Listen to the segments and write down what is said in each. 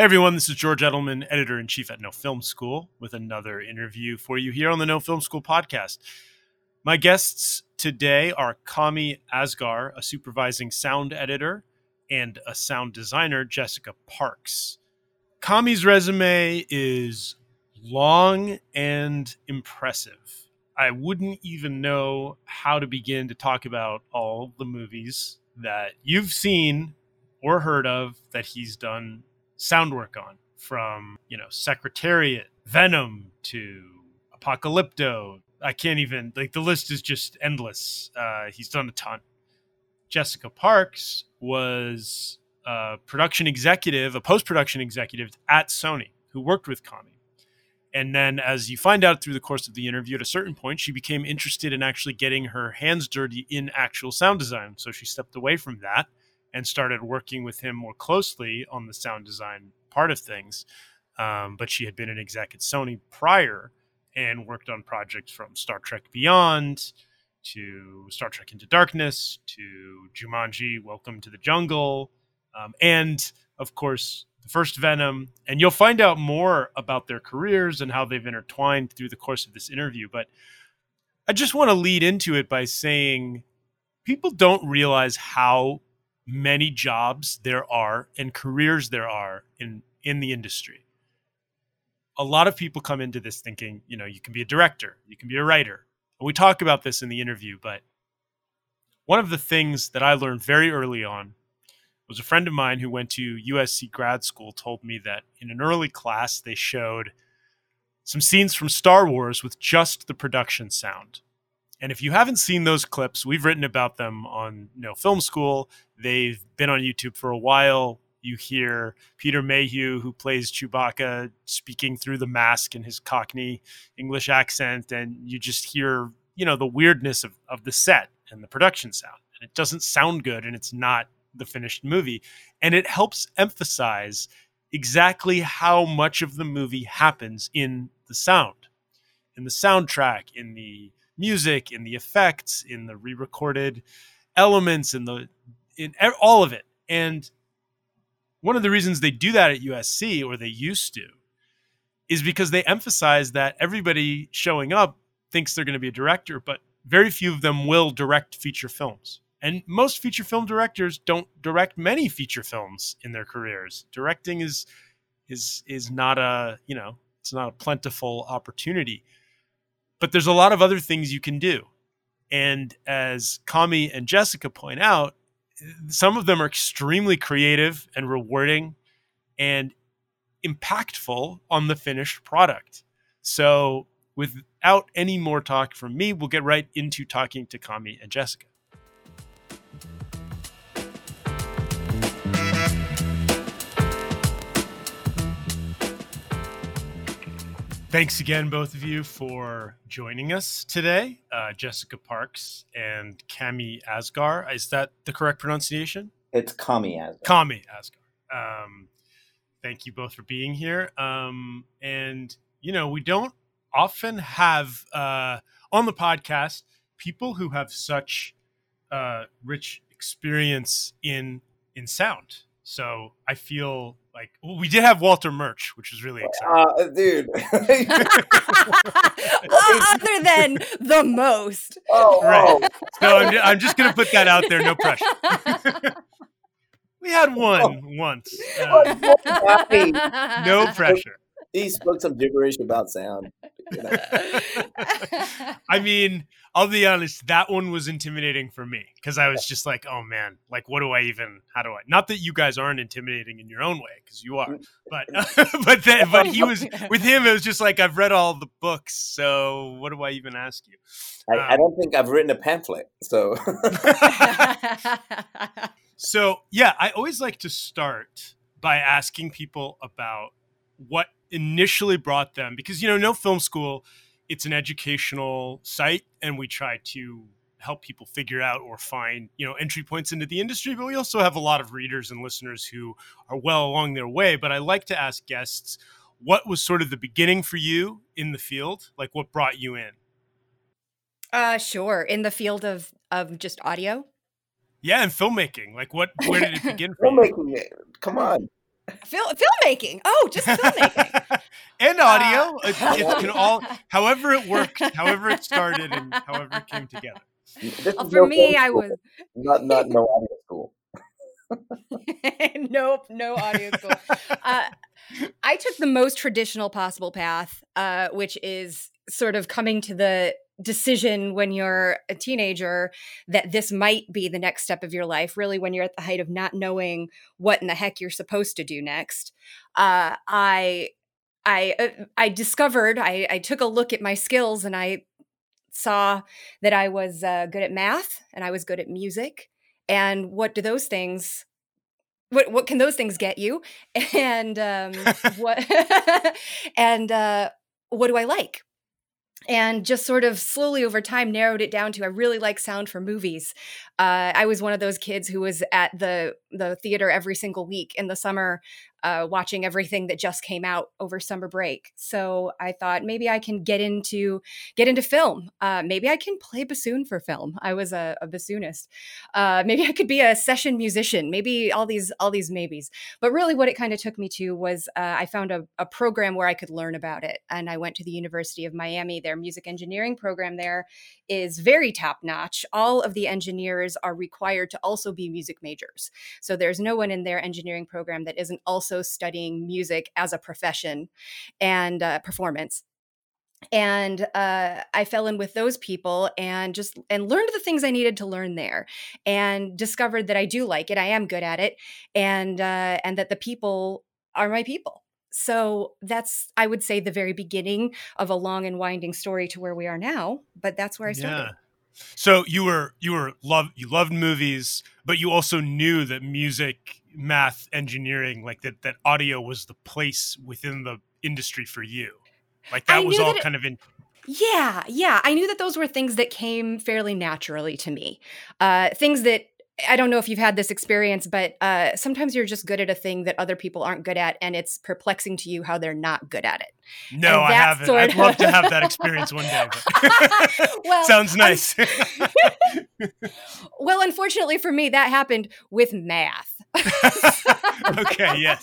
Hey everyone, this is George Edelman, editor in chief at No Film School, with another interview for you here on the No Film School podcast. My guests today are Kami Asgar, a supervising sound editor, and a sound designer, Jessica Parks. Kami's resume is long and impressive. I wouldn't even know how to begin to talk about all the movies that you've seen or heard of that he's done sound work on from, you know, Secretariat, Venom to Apocalypto. I can't even, like, the list is just endless. Uh, he's done a ton. Jessica Parks was a production executive, a post production executive at Sony who worked with Kami. And then, as you find out through the course of the interview, at a certain point, she became interested in actually getting her hands dirty in actual sound design. So she stepped away from that and started working with him more closely on the sound design part of things. Um, but she had been an exec at Sony prior and worked on projects from Star Trek Beyond to Star Trek Into Darkness to Jumanji, Welcome to the Jungle, um, and of course, the first Venom. And you'll find out more about their careers and how they've intertwined through the course of this interview. But I just want to lead into it by saying people don't realize how many jobs there are and careers there are in in the industry. A lot of people come into this thinking, you know, you can be a director, you can be a writer. And we talk about this in the interview, but one of the things that I learned very early on was a friend of mine who went to USC grad school told me that in an early class they showed some scenes from Star Wars with just the production sound. And if you haven't seen those clips, we've written about them on you know, Film School. They've been on YouTube for a while. You hear Peter Mayhew, who plays Chewbacca, speaking through the mask in his Cockney English accent, and you just hear, you know, the weirdness of, of the set and the production sound. And it doesn't sound good, and it's not the finished movie. And it helps emphasize exactly how much of the movie happens in the sound, in the soundtrack, in the music, in the effects, in the re-recorded elements, in the in all of it. And one of the reasons they do that at USC, or they used to, is because they emphasize that everybody showing up thinks they're going to be a director, but very few of them will direct feature films. And most feature film directors don't direct many feature films in their careers. Directing is is is not a, you know, it's not a plentiful opportunity but there's a lot of other things you can do. And as Kami and Jessica point out, some of them are extremely creative and rewarding and impactful on the finished product. So, without any more talk from me, we'll get right into talking to Kami and Jessica. Thanks again, both of you, for joining us today. Uh, Jessica Parks and Kami Asgar. Is that the correct pronunciation? It's Kami Asgar. Kami Asgar. Um, thank you both for being here. Um, and, you know, we don't often have uh, on the podcast people who have such uh, rich experience in in sound. So I feel like well, we did have Walter Murch, which was really exciting. Uh, dude. Other than the most. Oh, right. Oh. So I'm, I'm just going to put that out there. No pressure. we had one oh. once. Uh, no pressure. He spoke some gibberish about sound. You know? I mean, I'll be honest, that one was intimidating for me because I was just like, oh man, like what do I even? How do I? Not that you guys aren't intimidating in your own way because you are, mm. but but then, but he was with him. It was just like I've read all the books, so what do I even ask you? I, um, I don't think I've written a pamphlet, so. so yeah, I always like to start by asking people about what initially brought them because you know no film school it's an educational site and we try to help people figure out or find you know entry points into the industry but we also have a lot of readers and listeners who are well along their way. But i like to ask guests what was sort of the beginning for you in the field? Like what brought you in? Uh sure. In the field of of just audio? Yeah and filmmaking. Like what where did it begin filmmaking come on Fil- filmmaking. Oh, just filmmaking. and audio. Uh, it, it can all, however it worked, however it started, and however it came together. Uh, for me, I was not not no audio school. nope, no audio school. Uh, I took the most traditional possible path, uh, which is sort of coming to the decision when you're a teenager that this might be the next step of your life, really, when you're at the height of not knowing what in the heck you're supposed to do next. Uh, I I uh, I discovered I, I took a look at my skills and I saw that I was uh, good at math and I was good at music. And what do those things what what can those things get you and um, what and uh, what do i like and just sort of slowly over time narrowed it down to I really like sound for movies. Uh, I was one of those kids who was at the the theater every single week in the summer, uh, watching everything that just came out over summer break. So I thought maybe I can get into get into film. Uh, maybe I can play bassoon for film. I was a, a bassoonist. Uh, maybe I could be a session musician. Maybe all these all these maybes. But really, what it kind of took me to was uh, I found a, a program where I could learn about it, and I went to the University of Miami. Their music engineering program there is very top notch. All of the engineers are required to also be music majors. So there's no one in their engineering program that isn't also studying music as a profession and uh, performance. And uh, i fell in with those people and just and learned the things i needed to learn there and discovered that i do like it i am good at it and uh, and that the people are my people. So that's i would say the very beginning of a long and winding story to where we are now but that's where i started. yeah. So you were you were love you loved movies but you also knew that music math engineering like that that audio was the place within the industry for you. Like that was all that it, kind of in yeah yeah. I knew that those were things that came fairly naturally to me. Uh things that I don't know if you've had this experience, but uh, sometimes you're just good at a thing that other people aren't good at, and it's perplexing to you how they're not good at it. No, I haven't. I'd love to have that experience one day. well, sounds nice. well, unfortunately for me, that happened with math. okay, yes.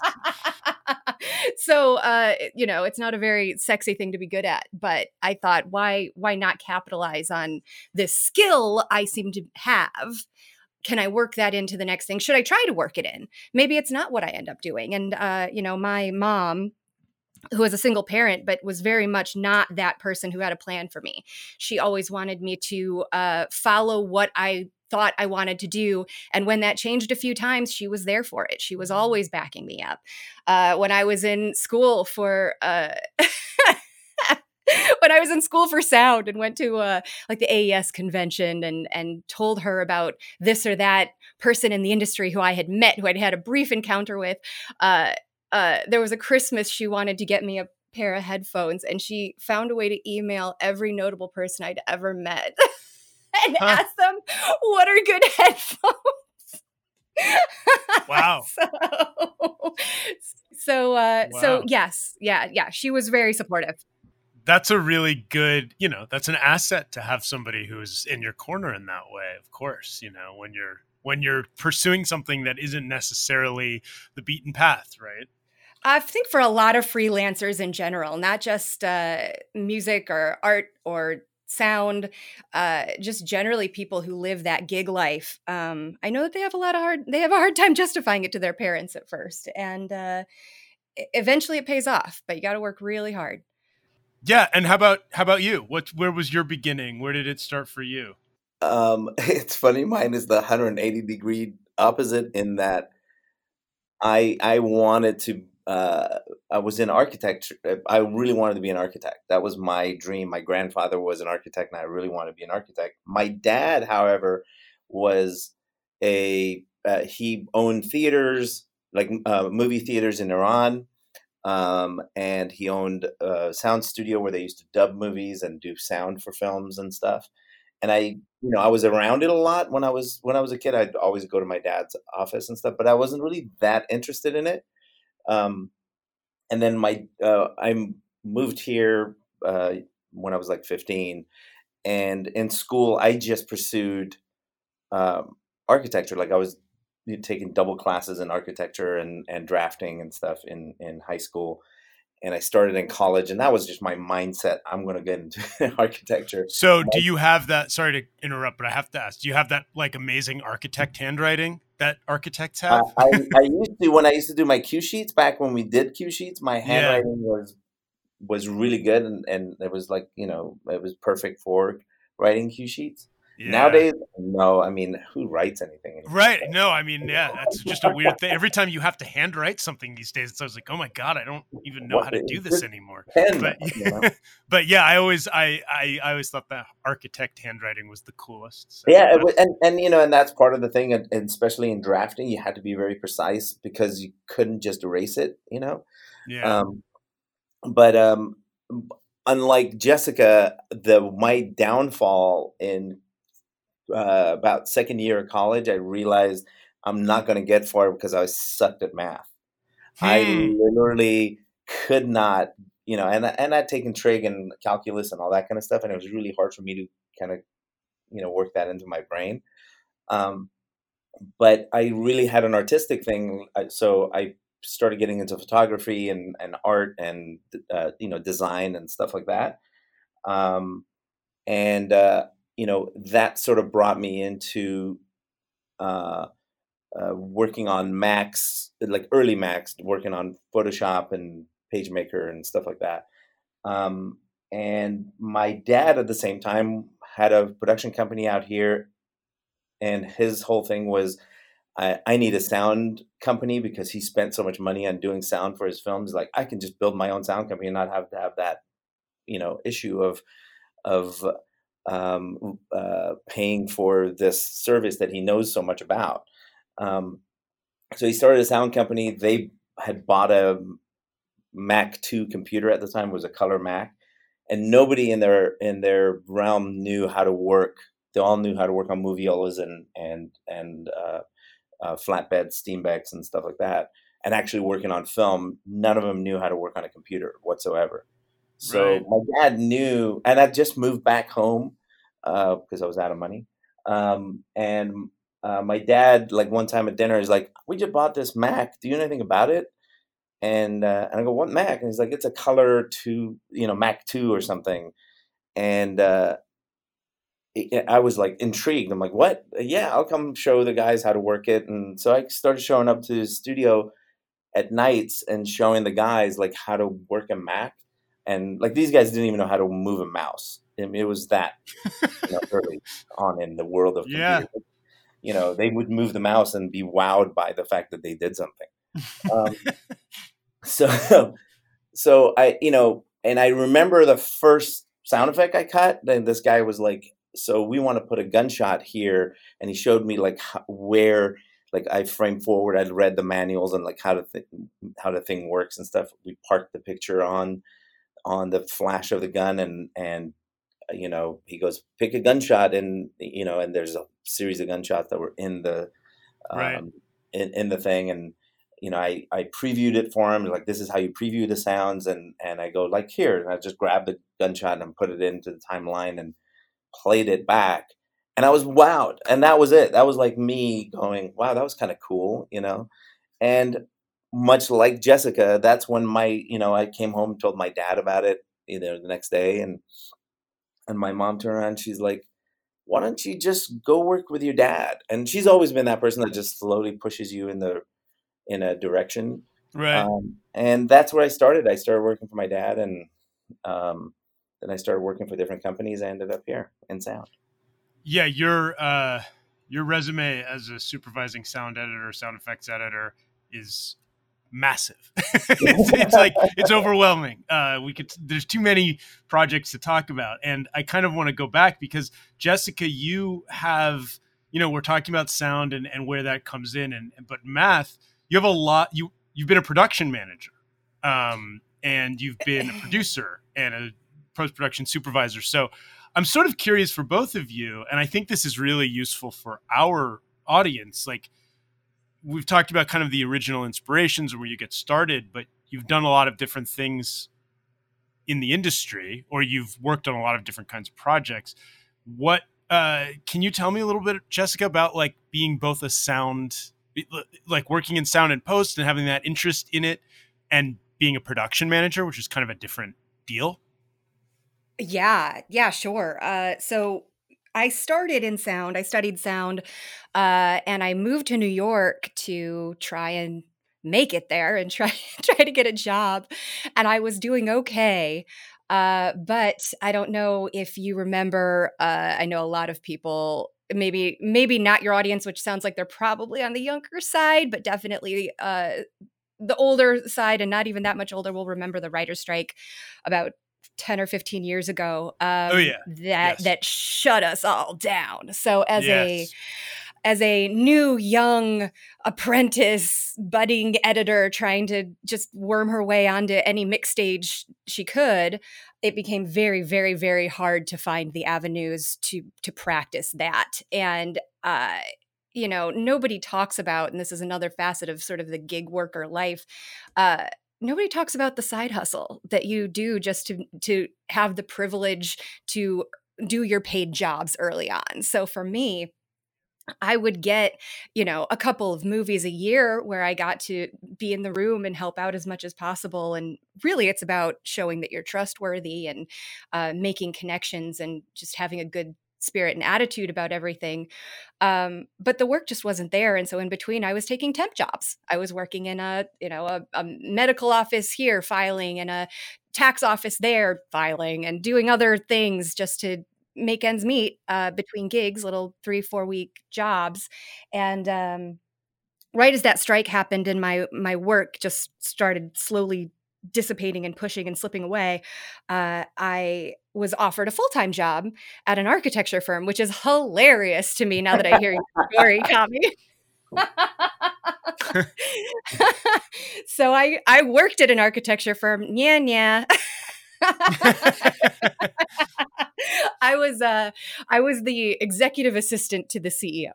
so uh, you know, it's not a very sexy thing to be good at, but I thought, why why not capitalize on this skill I seem to have? Can I work that into the next thing? Should I try to work it in? Maybe it's not what I end up doing. And uh, you know, my mom who was a single parent but was very much not that person who had a plan for me she always wanted me to uh, follow what i thought i wanted to do and when that changed a few times she was there for it she was always backing me up uh, when i was in school for uh, when I was in school for sound and went to uh, like the AES convention and and told her about this or that person in the industry who I had met, who I'd had a brief encounter with. Uh, uh, there was a Christmas she wanted to get me a pair of headphones, and she found a way to email every notable person I'd ever met and huh. ask them what are good headphones. Wow. so, so, uh, wow. so yes, yeah, yeah. She was very supportive that's a really good, you know, that's an asset to have somebody who's in your corner in that way. Of course, you know, when you're when you're pursuing something that isn't necessarily the beaten path, right? I think for a lot of freelancers in general, not just uh, music or art or sound, uh, just generally people who live that gig life. Um, I know that they have a lot of hard, they have a hard time justifying it to their parents at first, and uh, eventually it pays off. But you got to work really hard. Yeah, and how about how about you? What where was your beginning? Where did it start for you? Um, it's funny. Mine is the 180 degree opposite in that I I wanted to. Uh, I was in architecture. Uh, I really wanted to be an architect. That was my dream. My grandfather was an architect, and I really wanted to be an architect. My dad, however, was a uh, he owned theaters like uh, movie theaters in Iran um, and he owned a sound studio where they used to dub movies and do sound for films and stuff. And I, you know, I was around it a lot when I was when I was a kid. I'd always go to my dad's office and stuff, but I wasn't really that interested in it. Um, and then my uh, I moved here uh, when I was like 15, and in school I just pursued um, architecture. Like I was taking double classes in architecture and and drafting and stuff in in high school and I started in college, and that was just my mindset. I'm going to get into architecture. So, do you have that? Sorry to interrupt, but I have to ask: Do you have that like amazing architect handwriting that architects have? I, I, I used to when I used to do my cue sheets back when we did cue sheets. My handwriting yeah. was was really good, and and it was like you know it was perfect for writing cue sheets. Yeah. Nowadays, no. I mean, who writes anything? Anymore? Right. No, I mean, yeah, that's just a weird thing. Every time you have to handwrite something these days, it's always like, oh my god, I don't even know what, how to do this anymore. Pen, but, you know? but yeah, I always, I, I, I always thought that architect handwriting was the coolest. So, yeah, and and you know, and that's part of the thing, and especially in drafting, you had to be very precise because you couldn't just erase it. You know. Yeah. Um, but um, unlike Jessica, the my downfall in uh, about second year of college, I realized I'm not going to get far because I was sucked at math. Hmm. I literally could not, you know, and and I'd taken trig and calculus and all that kind of stuff, and it was really hard for me to kind of, you know, work that into my brain. Um, but I really had an artistic thing, so I started getting into photography and, and art and uh, you know design and stuff like that. Um, and uh, you know that sort of brought me into uh, uh, working on Macs, like early Macs, working on Photoshop and PageMaker and stuff like that. Um, and my dad, at the same time, had a production company out here, and his whole thing was, I, I need a sound company because he spent so much money on doing sound for his films. Like I can just build my own sound company and not have to have that, you know, issue of of um, uh, paying for this service that he knows so much about. Um, so he started a sound company. They had bought a Mac 2 computer at the time, was a color Mac, and nobody in their in their realm knew how to work. They all knew how to work on moviolas and and and uh, uh, flatbed Steenbecks and stuff like that. And actually working on film, none of them knew how to work on a computer whatsoever. So right. my dad knew, and I just moved back home because uh, I was out of money. Um, and uh, my dad, like one time at dinner, is like, "We just bought this Mac. Do you know anything about it?" And uh, and I go, "What Mac?" And he's like, "It's a color two, you know, Mac two or something." And uh, it, I was like intrigued. I'm like, "What? Yeah, I'll come show the guys how to work it." And so I started showing up to the studio at nights and showing the guys like how to work a Mac. And like these guys didn't even know how to move a mouse it was that you know, early on in the world of yeah. You know, they would move the mouse and be wowed by the fact that they did something. Um, so, so I, you know, and I remember the first sound effect I cut. Then this guy was like, "So we want to put a gunshot here," and he showed me like how, where, like I framed forward. I'd read the manuals and like how to th- how the thing works and stuff. We parked the picture on on the flash of the gun and and you know, he goes, pick a gunshot, and you know, and there's a series of gunshots that were in the, um, right. in in the thing, and you know, I I previewed it for him, like this is how you preview the sounds, and and I go like here, and I just grabbed the gunshot and put it into the timeline and played it back, and I was wowed, and that was it. That was like me going, wow, that was kind of cool, you know, and much like Jessica, that's when my you know I came home and told my dad about it, you know, the next day, and and my mom turned around she's like why don't you just go work with your dad? And she's always been that person that just slowly pushes you in the in a direction. Right. Um, and that's where i started. I started working for my dad and um, then i started working for different companies. I ended up here in sound. Yeah your uh your resume as a supervising sound editor sound effects editor is massive. it's, it's, like it's overwhelming. Uh, we could there's too many projects to talk about, and I kind of want to go back because Jessica, you have you know we're talking about sound and, and where that comes in, and but math, you have a lot. You you've been a production manager, um, and you've been a producer and a post production supervisor. So I'm sort of curious for both of you, and I think this is really useful for our audience, like we've talked about kind of the original inspirations where you get started, but you've done a lot of different things in the industry, or you've worked on a lot of different kinds of projects. What uh, can you tell me a little bit, Jessica, about like being both a sound like working in sound and post and having that interest in it and being a production manager, which is kind of a different deal? Yeah, yeah, sure. Uh, so I started in sound. I studied sound, uh, and I moved to New York to try and make it there and try try to get a job. And I was doing okay. Uh, but I don't know if you remember. Uh, I know a lot of people, maybe maybe not your audience, which sounds like they're probably on the younger side, but definitely uh, the older side, and not even that much older, will remember the writer's strike about 10 or 15 years ago oh, um, oh yeah that yes. that shut us all down so as yes. a as a new young apprentice budding editor trying to just worm her way onto any mix stage she could it became very very very hard to find the avenues to to practice that and uh you know nobody talks about and this is another facet of sort of the gig worker life uh nobody talks about the side hustle that you do just to to have the privilege to do your paid jobs early on. So for me, I would get, you know, a couple of movies a year where I got to be in the room and help out as much as possible. And really, it's about showing that you're trustworthy and uh, making connections and just having a good spirit and attitude about everything. Um, but the work just wasn't there. And so in between, I was taking temp jobs. I was working in a, you know, a, a medical office here filing and a tax office there filing and doing other things just to make ends meet uh, between gigs, little three, four week jobs. And um, right as that strike happened and my my work just started slowly dissipating and pushing and slipping away, uh, I was offered a full time job at an architecture firm, which is hilarious to me now that I hear your story, Kami. so I I worked at an architecture firm. Yeah, yeah. I was uh I was the executive assistant to the CEO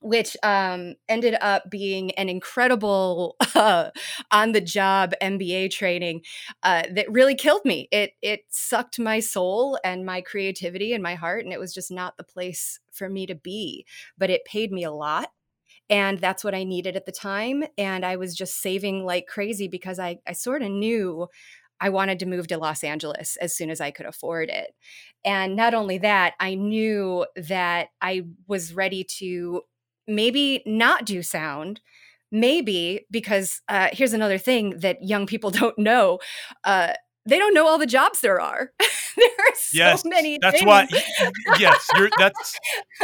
which um, ended up being an incredible uh, on the job MBA training uh, that really killed me. It it sucked my soul and my creativity and my heart, and it was just not the place for me to be. But it paid me a lot. And that's what I needed at the time. And I was just saving like crazy because I, I sort of knew I wanted to move to Los Angeles as soon as I could afford it. And not only that, I knew that I was ready to maybe not do sound maybe because uh, here's another thing that young people don't know uh, they don't know all the jobs there are there are so yes, many that's things. why yes that's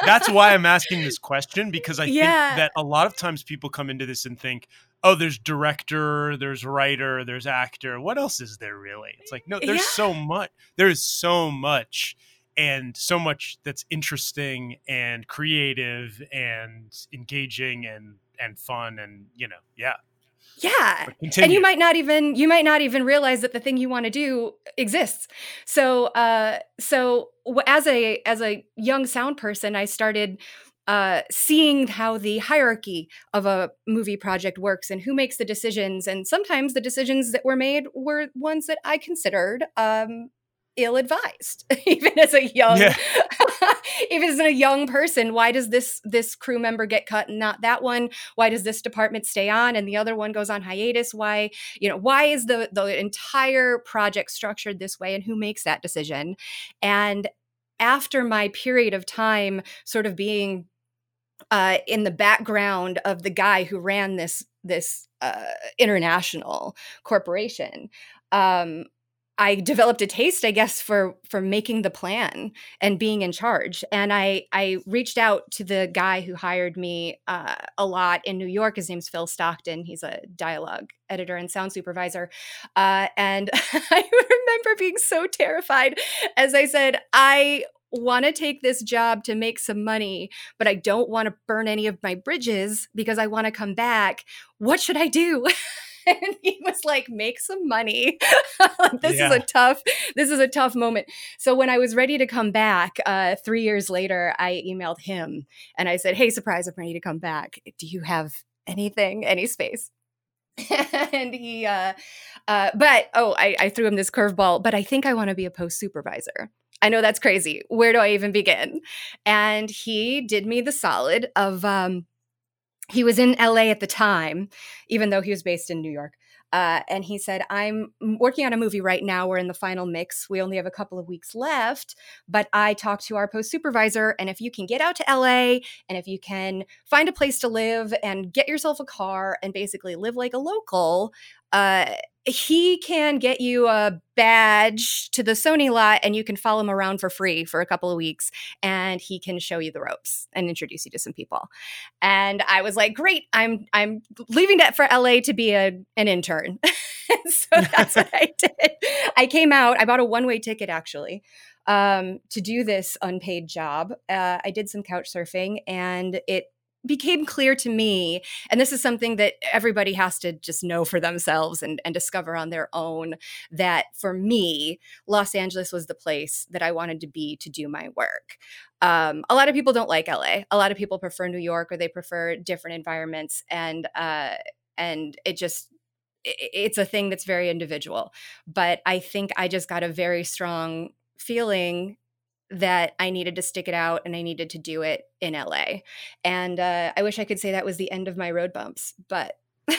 that's why i'm asking this question because i yeah. think that a lot of times people come into this and think oh there's director there's writer there's actor what else is there really it's like no there's yeah. so much there's so much and so much that's interesting and creative and engaging and and fun and you know yeah yeah and you might not even you might not even realize that the thing you want to do exists so uh so as a as a young sound person i started uh, seeing how the hierarchy of a movie project works and who makes the decisions. And sometimes the decisions that were made were ones that I considered um, ill-advised even as a young yeah. even as a young person why does this this crew member get cut and not that one? Why does this department stay on and the other one goes on hiatus? Why you know why is the the entire project structured this way and who makes that decision? And after my period of time sort of being uh, in the background of the guy who ran this this uh, international corporation um, I developed a taste, I guess, for for making the plan and being in charge. And I I reached out to the guy who hired me uh, a lot in New York. His name's Phil Stockton. He's a dialogue editor and sound supervisor. Uh, and I remember being so terrified as I said, I want to take this job to make some money, but I don't want to burn any of my bridges because I want to come back. What should I do? and he was like make some money this yeah. is a tough this is a tough moment so when i was ready to come back uh, three years later i emailed him and i said hey surprise i'm ready to come back do you have anything any space and he uh, uh but oh I, I threw him this curveball but i think i want to be a post supervisor I know that's crazy. Where do I even begin? And he did me the solid of um, he was in LA at the time, even though he was based in New York. Uh, and he said, I'm working on a movie right now. We're in the final mix. We only have a couple of weeks left. But I talked to our post supervisor. And if you can get out to LA and if you can find a place to live and get yourself a car and basically live like a local, uh, he can get you a badge to the Sony lot and you can follow him around for free for a couple of weeks and he can show you the ropes and introduce you to some people. And I was like, "Great, I'm I'm leaving that for LA to be a an intern." so that's what I did. I came out, I bought a one-way ticket actually. Um, to do this unpaid job. Uh, I did some couch surfing and it became clear to me and this is something that everybody has to just know for themselves and, and discover on their own that for me los angeles was the place that i wanted to be to do my work. Um, a lot of people don't like la a. Lot of people prefer new york or they prefer different environments and uh, and it just it's a thing that's very individual. But i think i just got a very strong feeling that I needed to stick it out and I needed to do it in LA. And uh, I wish I could say that was the end of my road bumps, but that,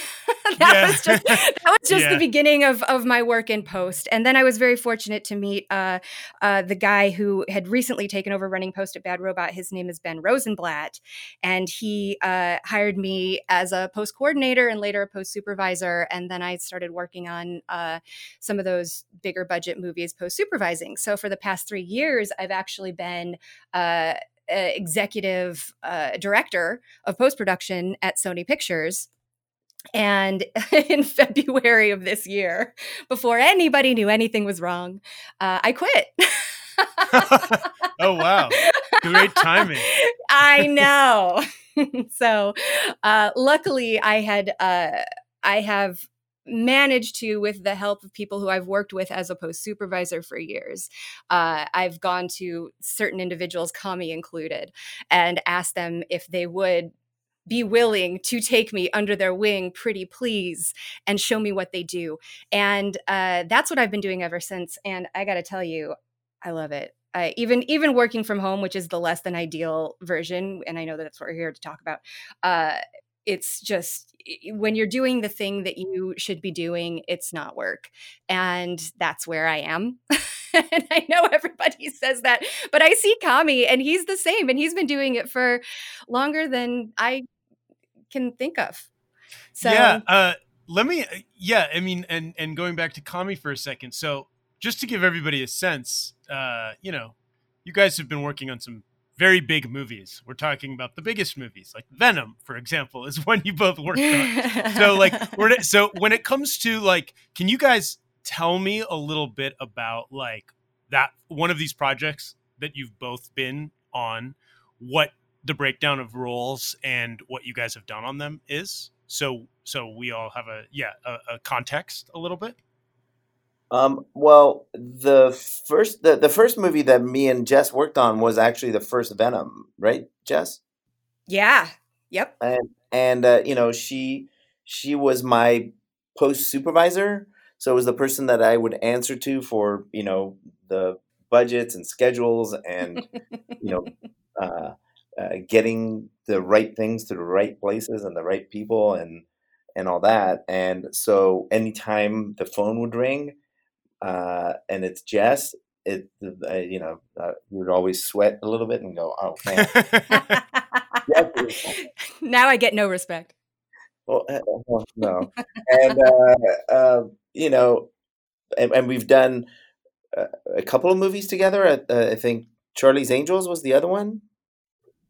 yeah. was just, that was just yeah. the beginning of, of my work in post. And then I was very fortunate to meet uh, uh, the guy who had recently taken over running post at Bad Robot. His name is Ben Rosenblatt. And he uh, hired me as a post coordinator and later a post supervisor. And then I started working on uh, some of those bigger budget movies post supervising. So for the past three years, I've actually been uh, executive uh, director of post production at Sony Pictures. And in February of this year, before anybody knew anything was wrong, uh, I quit. oh, wow. Great timing. I know. so, uh, luckily, I had, uh, I have managed to with the help of people who i've worked with as a post supervisor for years uh, i've gone to certain individuals kami included and asked them if they would be willing to take me under their wing, pretty please, and show me what they do. And uh, that's what I've been doing ever since. And I got to tell you, I love it. Even even working from home, which is the less than ideal version, and I know that that's what we're here to talk about. Uh, it's just when you're doing the thing that you should be doing, it's not work, and that's where I am. and I know everybody says that, but I see Kami, and he's the same, and he's been doing it for longer than I can think of. So yeah, uh, let me. Yeah, I mean, and and going back to Kami for a second. So just to give everybody a sense, uh, you know, you guys have been working on some very big movies. We're talking about the biggest movies, like Venom, for example, is one you both worked on. so like, so when it comes to like, can you guys tell me a little bit about like that one of these projects that you've both been on? What the breakdown of roles and what you guys have done on them is. So so we all have a yeah a, a context a little bit. Um, well the first the, the first movie that me and jess worked on was actually the first venom right jess? Yeah. Yep. And and uh, you know she she was my post supervisor. So it was the person that i would answer to for you know the budgets and schedules and you know uh, uh, getting the right things to the right places and the right people and and all that. And so anytime the phone would ring, uh, and it's Jess, it uh, you know uh, you would always sweat a little bit and go, oh man. now I get no respect. Well, uh, well no, and uh, you know, and, and we've done a couple of movies together. I think Charlie's Angels was the other one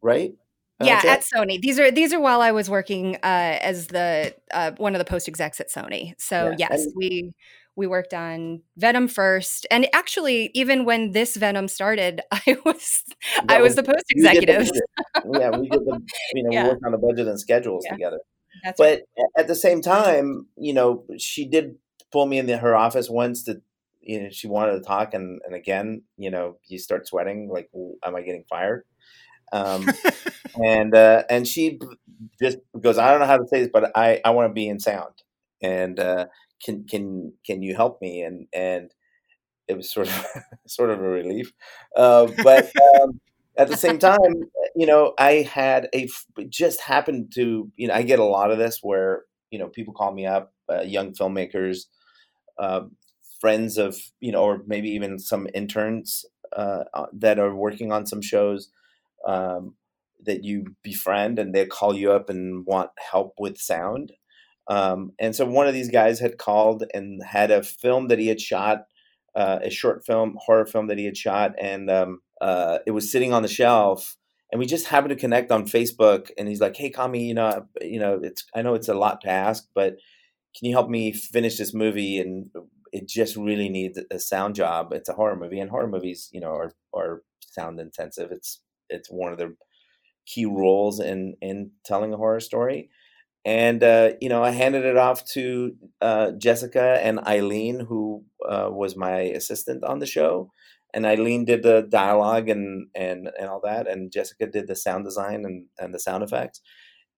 right? Yeah, at Sony. These are these are while I was working uh, as the uh, one of the post execs at Sony. So yeah. yes, and- we we worked on Venom first, and actually, even when this Venom started, I was I was, was, the post executive. yeah, we did the you know yeah. we worked on the budget and schedules yeah. together. That's but right. at the same time, you know, she did pull me into her office once to you know she wanted to talk, and and again, you know, you start sweating like, am I getting fired? Um, and uh, and she just goes, I don't know how to say this, but I, I want to be in sound, and uh, can can can you help me? And and it was sort of sort of a relief, uh, but um, at the same time, you know, I had a just happened to, you know, I get a lot of this where, you know, people call me up, uh, young filmmakers, uh, friends of, you know, or maybe even some interns uh, uh, that are working on some shows um, that you befriend and they call you up and want help with sound. Um, and so one of these guys had called and had a film that he had shot, uh, a short film, horror film that he had shot, and um, uh, it was sitting on the shelf. And we just happened to connect on Facebook. And he's like, "Hey, Kami, you know, you know, it's I know it's a lot to ask, but can you help me finish this movie? And it just really needs a sound job. It's a horror movie, and horror movies, you know, are are sound intensive. It's it's one of the key roles in in telling a horror story. And uh, you know, I handed it off to uh, Jessica and Eileen, who uh, was my assistant on the show. And Eileen did the dialogue and and and all that, and Jessica did the sound design and and the sound effects.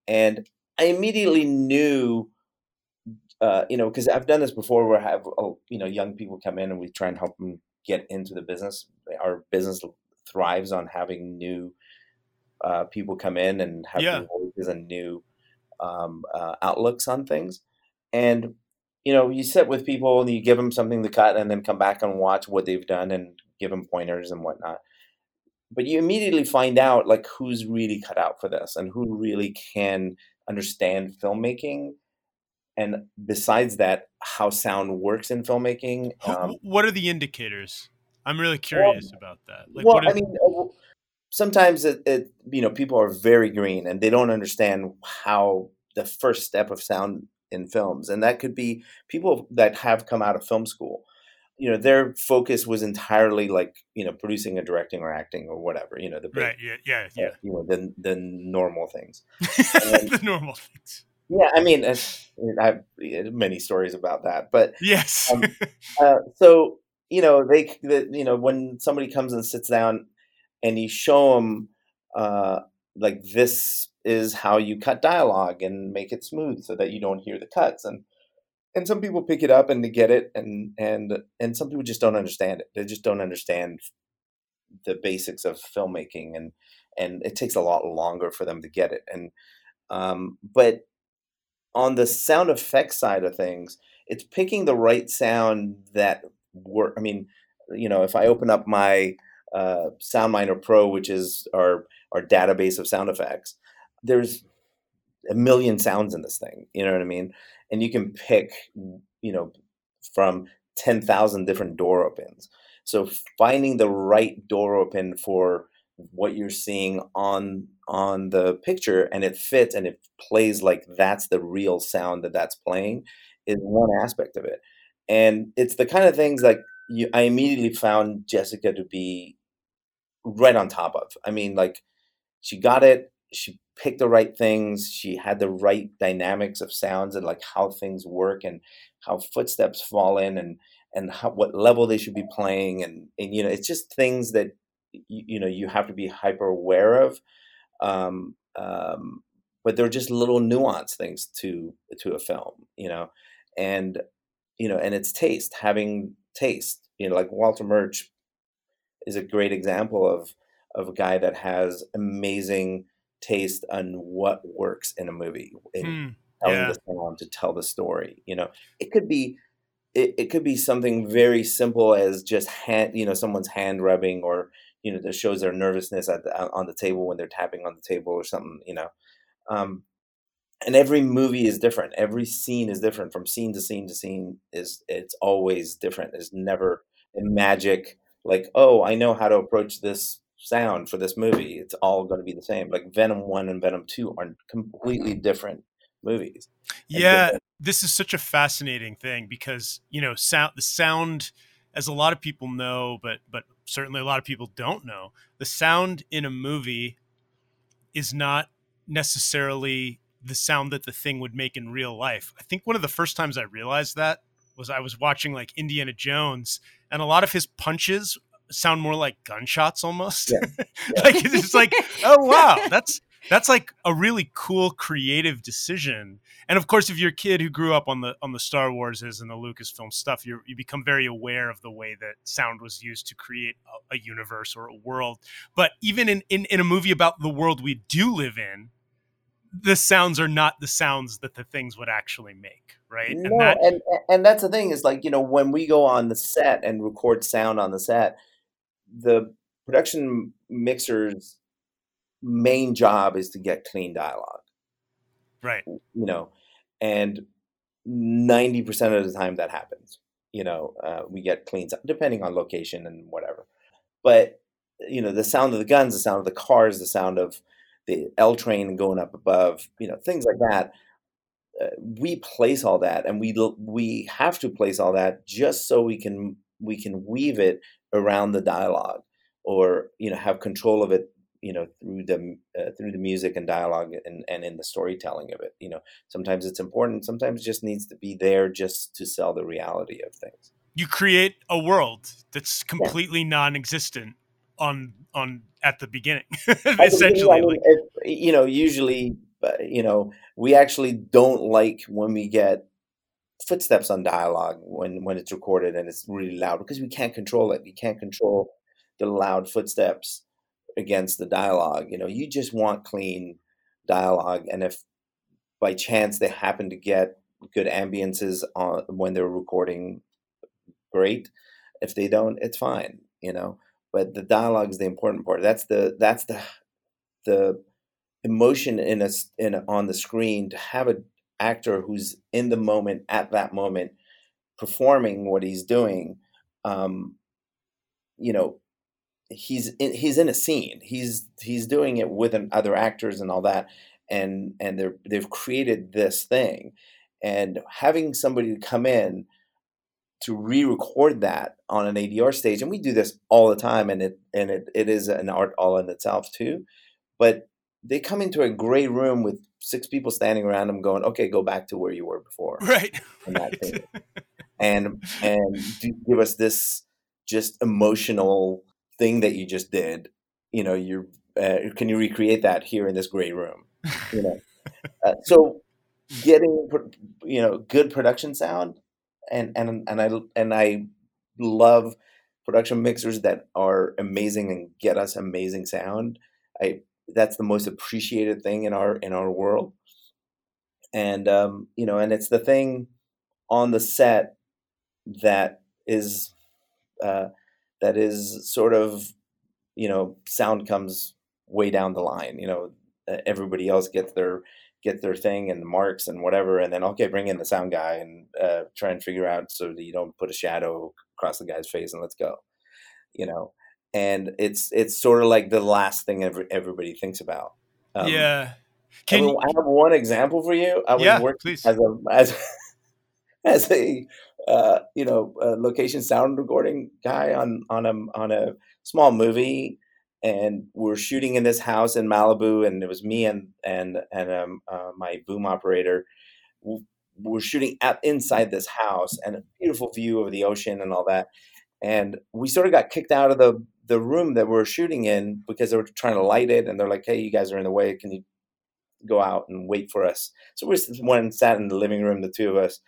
And I immediately knew uh, you know, because I've done this before where I have, oh, you know, young people come in and we try and help them get into the business. Our business thrives on having new uh, people come in and have yeah. new voices and new um, uh, outlooks on things. And, you know, you sit with people and you give them something to cut and then come back and watch what they've done and give them pointers and whatnot. But you immediately find out like who's really cut out for this and who really can understand filmmaking and besides that, how sound works in filmmaking. Um, what are the indicators? I'm really curious well, about that. Like, well, I mean, uh, sometimes it, it, you know, people are very green and they don't understand how the first step of sound in films, and that could be people that have come out of film school. You know, their focus was entirely like you know producing or directing or acting or whatever. You know, the big, right, yeah, yeah, yeah. You know, the the normal things. the normal things. Yeah, I mean, I have many stories about that, but yes. um, uh, so you know, they, the, you know, when somebody comes and sits down, and you show them, uh, like this is how you cut dialogue and make it smooth so that you don't hear the cuts, and and some people pick it up and they get it, and and and some people just don't understand it. They just don't understand the basics of filmmaking, and and it takes a lot longer for them to get it, and um, but on the sound effect side of things, it's picking the right sound that work. I mean, you know, if I open up my uh, SoundMiner Pro, which is our our database of sound effects, there's a million sounds in this thing. You know what I mean? And you can pick, you know, from ten thousand different door opens. So finding the right door open for what you're seeing on on the picture and it fits and it plays like that's the real sound that that's playing is one aspect of it and it's the kind of things like you, i immediately found jessica to be right on top of. I mean like she got it she picked the right things she had the right dynamics of sounds and like how things work and how footsteps fall in and and how, what level they should be playing and, and you know it's just things that you, you know you have to be hyper aware of um, um, but they're just little nuance things to to a film you know? And you know and it's taste having taste you know like walter murch is a great example of of a guy that has amazing taste on what works in a movie in hmm, telling yeah. the song to tell the story you know. It could be it, it could be something very simple as just hand you know someone's hand rubbing or you know that shows their nervousness at the, on the table when they're tapping on the table or something you know. Um, and every movie is different. Every scene is different. From scene to scene to scene is it's always different. There's never a magic like oh i know how to approach this sound for this movie. It's all going to be the same. Like venom 1 and venom 2 are completely different movies yeah different. this is such a fascinating thing because you know sound the sound as a lot of people know but but certainly a lot of people don't know, the sound in a movie is not necessarily the sound that the thing would make in real life. I think one of the first times I realized that was I was watching like Indiana Jones and a lot of his punches sound more like gunshots almost. Yeah. Yeah. like it's like, oh wow, that's That's like a really cool creative decision. And of course, if you're a kid who grew up on the on the Star Warses and the Lucasfilm stuff, you you become very aware of the way that sound was used to create a, a universe or a world. But even in, in in a movie about the world we do live in, the sounds are not the sounds that the things would actually make, right? No, and that and and that's the thing is like you know when we go on the set and record sound on the set, the production mixer's main job is to get clean dialogue, right. you know, and ninety percent of the time that happens. You know, uh, we get clean depending on location and whatever, but you know the sound of the guns, the sound of the cars, the sound of the L train going up above, you know, things like that. Uh, we place all that, and we we have to place all that just so we can we can weave it around the dialogue, or you know, have control of it, you know, through the uh, through the music and dialogue and and in the storytelling of it. You know, sometimes it's important, sometimes it just needs to be there just to sell the reality of things. You create a world that's Yeah. completely non-existent on on at the beginning, At the beginning, essentially. I mean, if, you know, usually, uh, you know, we actually don't like when we get footsteps on dialogue when when it's recorded and it's really loud because we can't control it. You can't control the loud footsteps against the dialogue. You know, you just want clean dialogue, and if by chance they happen to get good ambiances on when they're recording, great. If they don't, it's fine. You know, but the dialogue is the important part. That's the that's the the emotion in us in a, on the screen to have an actor who's in the moment at that moment performing what he's doing um you know he's in, he's in a scene he's he's doing it with an, other actors and all that and and they're they've created this thing and having somebody come in to re-record that on an ADR stage and we do this all the time and it and it, it is an art all in itself too but they come into a gray room with six people standing around them going okay go back to where you were before right. right. and and do, give us this just emotional thing that you just did you know you're uh, can you recreate that here in this gray room you know uh, so getting you know good production sound and and and I and I love production mixers that are amazing and get us amazing sound. I that's the most appreciated thing in our in our world. And um, you know, and it's the thing on the set that is uh, that is sort of you know sound comes way down the line. You know, everybody else gets their get their thing and the marks and whatever, and then okay, bring in the sound guy and uh, try and figure out so that you don't put a shadow across the guy's face and let's go. You know, and it's it's sort of like the last thing every, everybody thinks about. Um, yeah. I, Can will- I have one example for you. I was yeah, working please. as a as as a uh, you know a location sound recording guy on on a on a small movie, and we're shooting in this house in Malibu, and it was me and and and um, uh, my boom operator. We're shooting at inside this house, and a beautiful view of the ocean and all that. And we sort of got kicked out of the the room that we we're shooting in because they were trying to light it, and they're like, "Hey, you guys are in the way. Can you go out and wait for us. So we just went and sat in the living room, the two of us,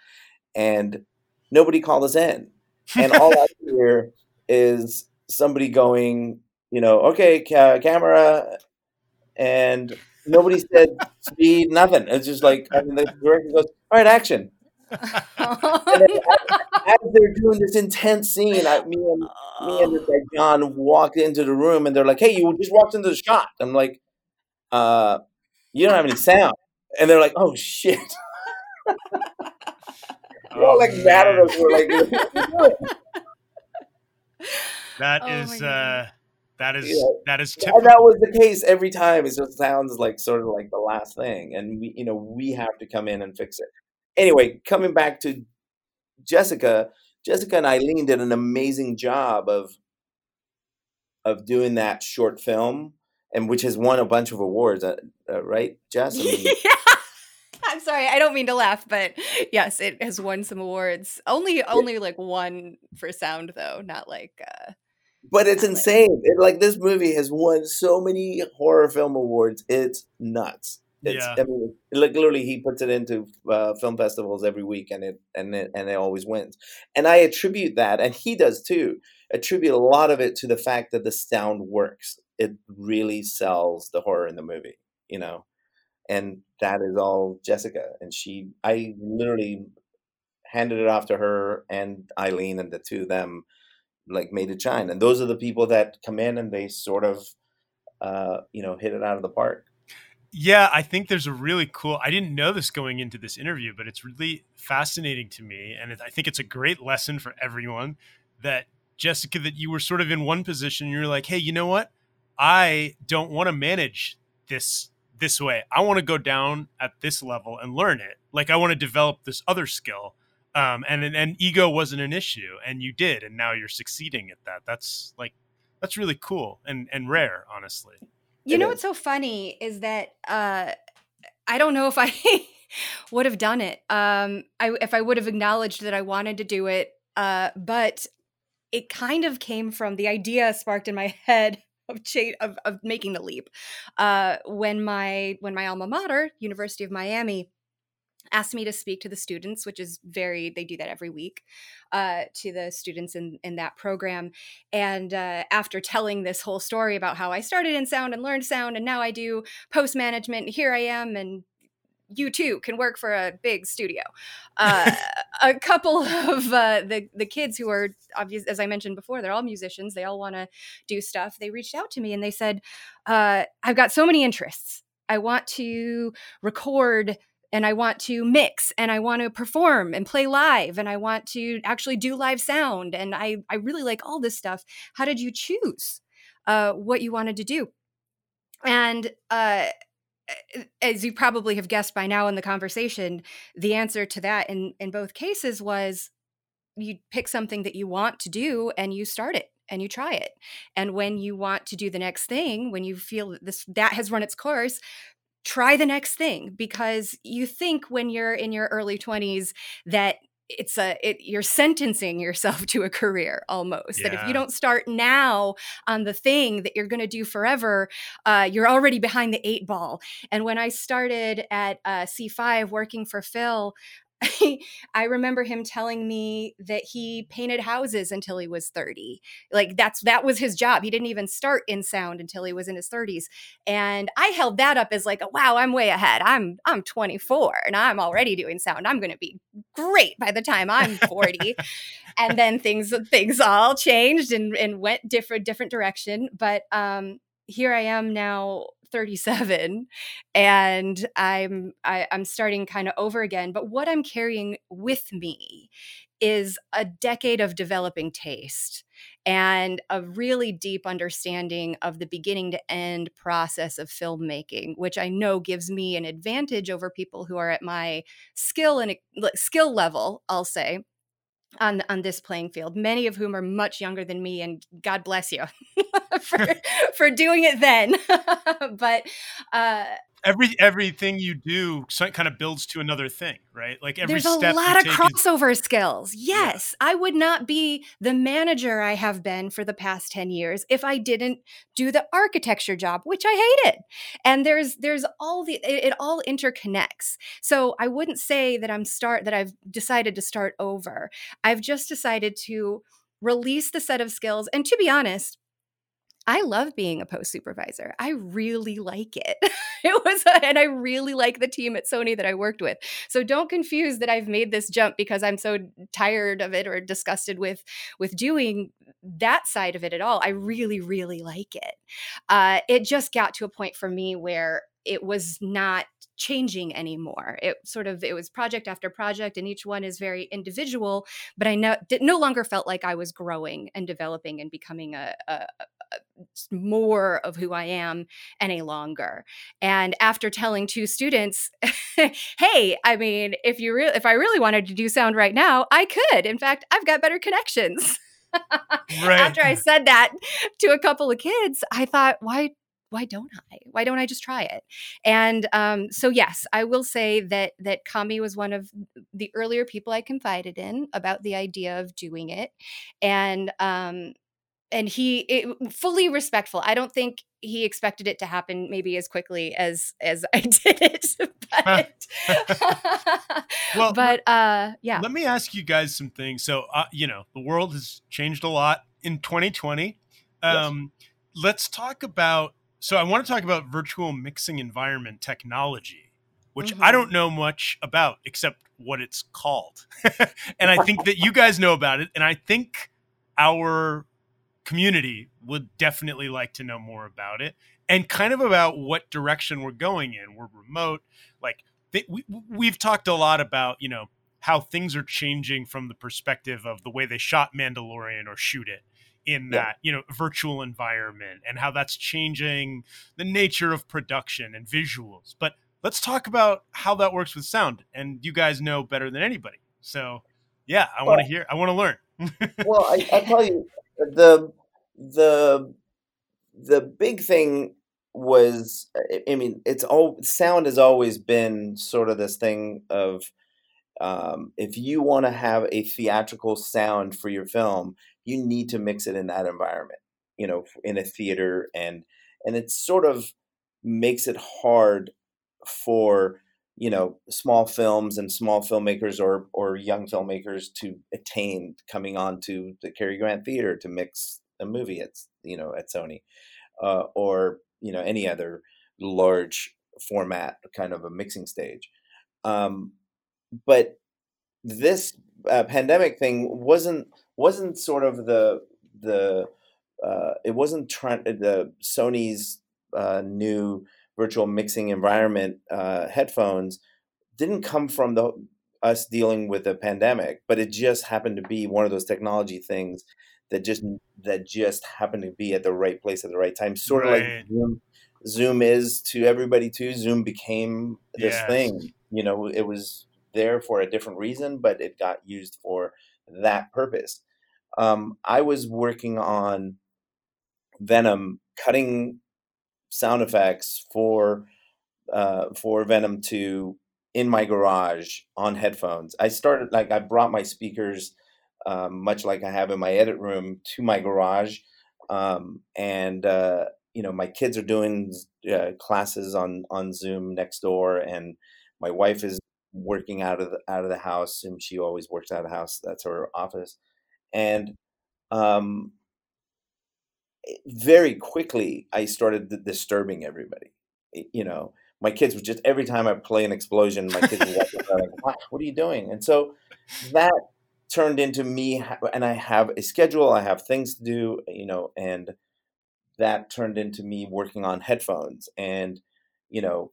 and nobody called us in. And all I hear is somebody going, you know, okay, ca- camera, and nobody said speed, nothing. It's just like, I mean, the director goes, all right, action. And then as they're doing this intense scene, I, me and me and this guy John walked into the room, and they're like, "Hey, you just walked into the shot." I'm like, "Uh, you don't have any sound," and they're like, "Oh shit!" They're all Oh, like mad at us. We're like, "What are you doing?" That Oh is uh that is Yeah. that is and that was the case every time. It just sounds like sort of like the last thing, and we, you know, we have to come in and fix it. Anyway, coming back to Jessica, Jessica and Eileen did an amazing job of of doing that short film, and which has won a bunch of awards, uh, uh, right, Jess? I mean, yeah. I'm sorry, I don't mean to laugh, but yes, it has won some awards. Only only like one for sound though, not like uh but it's insane. It, like this movie has won so many horror film awards. It's nuts. It's, Yeah. I mean, like literally, he puts it into uh, film festivals every week, and it and it and it always wins. And I attribute that, and he does too. Attribute a lot of it to the fact that the sound works. It really sells the horror in the movie, you know. And that is all Jessica, and she. I literally handed it off to her and Eileen, and the two of them like made it shine. And those are the people that come in and they sort of, uh, you know, hit it out of the park. Yeah, I think there's a really cool. I didn't know this going into this interview, but it's really fascinating to me, and it, I think it's a great lesson for everyone. That Jessica, that you were sort of in one position, and you're like, hey, you know what? I don't want to manage this this way. I want to go down at this level and learn it. Like I want to develop this other skill. Um, and and ego wasn't an issue, and you did, and now you're succeeding at that. That's like that's really cool and and rare, honestly. You It know is. what's so funny is that uh, I don't know if I would have done it. Um, I if I would have acknowledged that I wanted to do it, uh, but it kind of came from the idea sparked in my head of cha- of, of making the leap uh, when my when my alma mater, University of Miami, asked me to speak to the students, which is very they do that every week uh, to the students in in that program. And uh, after telling this whole story about how I started in sound and learned sound, and now I do post management, and here I am, and you too can work for a big studio. Uh, a couple of uh, the the kids who are obvious, as I mentioned before, they're all musicians. They all want to do stuff. They reached out to me and they said, uh, "I've got so many interests. I want to record." And I want to mix and I want to perform and play live and I want to actually do live sound. And I, I really like all this stuff. How did you choose uh, what you wanted to do? And uh, as you probably have guessed by now in the conversation, the answer to that in in both cases was you pick something that you want to do and you start it and you try it. And when you want to do the next thing, when you feel that this that has run its course, try the next thing because you think when you're in your early 20s that it's a it, you're sentencing yourself to a career almost that if you don't start now on the thing that you're going to do forever uh, you're already behind the eight ball. And when i started at uh, c5 working for phil I remember him telling me that he painted houses until he was 30. Like that's that was his job. He didn't even start in sound until he was in his 30s. And I held that up as like, wow, I'm way ahead. I'm I'm 24 and I'm already doing sound. I'm going to be great by the time I'm 40. and then things things all changed and and went different different direction, but um here I am now 37 and I'm I, I'm starting kind of over again. But what I'm carrying with me is a decade of developing taste and a really deep understanding of the beginning to end process of filmmaking, which I know gives me an advantage over people who are at my skill and skill level, I'll say. On, on this playing field, many of whom are much younger than me, and God bless you for, for doing it then. but uh, every everything you do kind of builds to another thing, right? Like every there's a lot of take is- crossover skills. Yes, I would not be the manager I have been for the past 10 years if I didn't do the architecture job, which I hated. And there's there's all the it, it all interconnects. So I wouldn't say that I'm start that I've decided to start over. I've just decided to release the set of skills and to be honest, I love being a post supervisor. I really like it. it was, and I really like the team at Sony that I worked with. So don't confuse that I've made this jump because I'm so tired of it or disgusted with with doing that side of it at all. I really, really like it. Uh, it just got to a point for me where it was not changing anymore. It sort of it was project after project, and each one is very individual. But I no, no longer felt like I was growing and developing and becoming a, a, more of who I am any longer. And after telling two students, "Hey, I mean, if you really if I really wanted to do sound right now, I could. In fact, I've got better connections." Right. After I said that to a couple of kids, I thought, "Why why don't I? Why don't I just try it?" And um, so, yes, I will say that that Kami was one of the earlier people I confided in about the idea of doing it, and um, and he it, fully respectful. I don't think he expected it to happen maybe as quickly as as I did it, but well, but uh, yeah. Let me ask you guys some things. So, uh, you know, the world has changed a lot in 2020. Um, yes. Let's talk about. So, I want to talk about virtual mixing environment technology, which mm-hmm. I don't know much about except what it's called, and I think that you guys know about it, and I think our community would definitely like to know more about it and kind of about what direction we're going in. We're remote, like they, we we've talked a lot about you know how things are changing from the perspective of the way they shot Mandalorian or shoot it in that yeah. you know virtual environment and how that's changing the nature of production and visuals. But let's talk about how that works with sound, and you guys know better than anybody. So yeah, I well, want to hear. I want to learn. well, I, I tell you, the the the big thing was i mean it's all sound has always been sort of this thing of um, if you want to have a theatrical sound for your film you need to mix it in that environment you know in a theater and and it sort of makes it hard for you know small films and small filmmakers or or young filmmakers to attain coming on to the Cary Grant Theater to mix a movie at you know at Sony uh, or you know any other large format kind of a mixing stage. Um, but this uh, pandemic thing wasn't wasn't sort of the the uh, it wasn't the Sony's uh, new virtual mixing environment uh, headphones didn't come from the us dealing with a pandemic, but it just happened to be one of those technology things that just that just happened to be at the right place at the right time. Sort right. of like Zoom, Zoom is to everybody too. Zoom became this yes. thing. You know, it was there for a different reason, but it got used for that purpose. Um, I was working on Venom, cutting sound effects for uh, for Venom to in my garage on headphones. I started like I brought my speakers um, much like I have in my edit room, to my garage. Um, and uh, you know, my kids are doing uh, classes on on Zoom next door, and my wife is working out of the, out of the house, and she always works out of the house. That's her office, and um, very quickly I started disturbing everybody. You know, my kids would just every time I play an explosion, my kids would like, "What are you doing?" And so that turned into me and I have a schedule, I have things to do, you know, and that turned into me working on headphones and you know,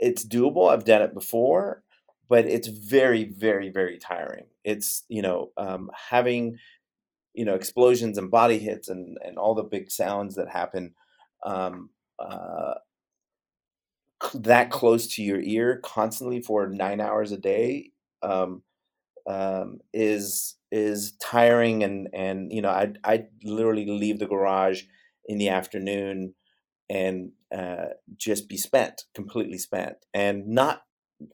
it's doable. I've done it before, but it's very very very tiring. It's, you know, um, having you know explosions and body hits and and all the big sounds that happen um, uh, that close to your ear constantly for nine hours a day um, um, is is tiring and and you know I I literally leave the garage in the afternoon and uh, just be spent completely spent and not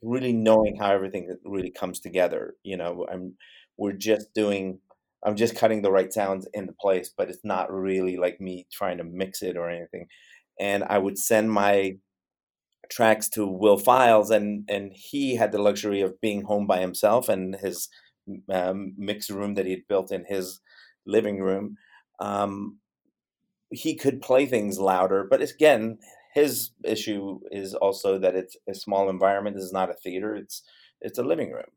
really knowing how everything really comes together you know I'm we're just doing I'm just cutting the right sounds into place but it's not really like me trying to mix it or anything and I would send my tracks to Will Files, and and he had the luxury of being home by himself and his um, mix room that he'd built in his living room. Um, he could play things louder, but again, his issue is also that it's a small environment. This is not a theater; it's it's a living room.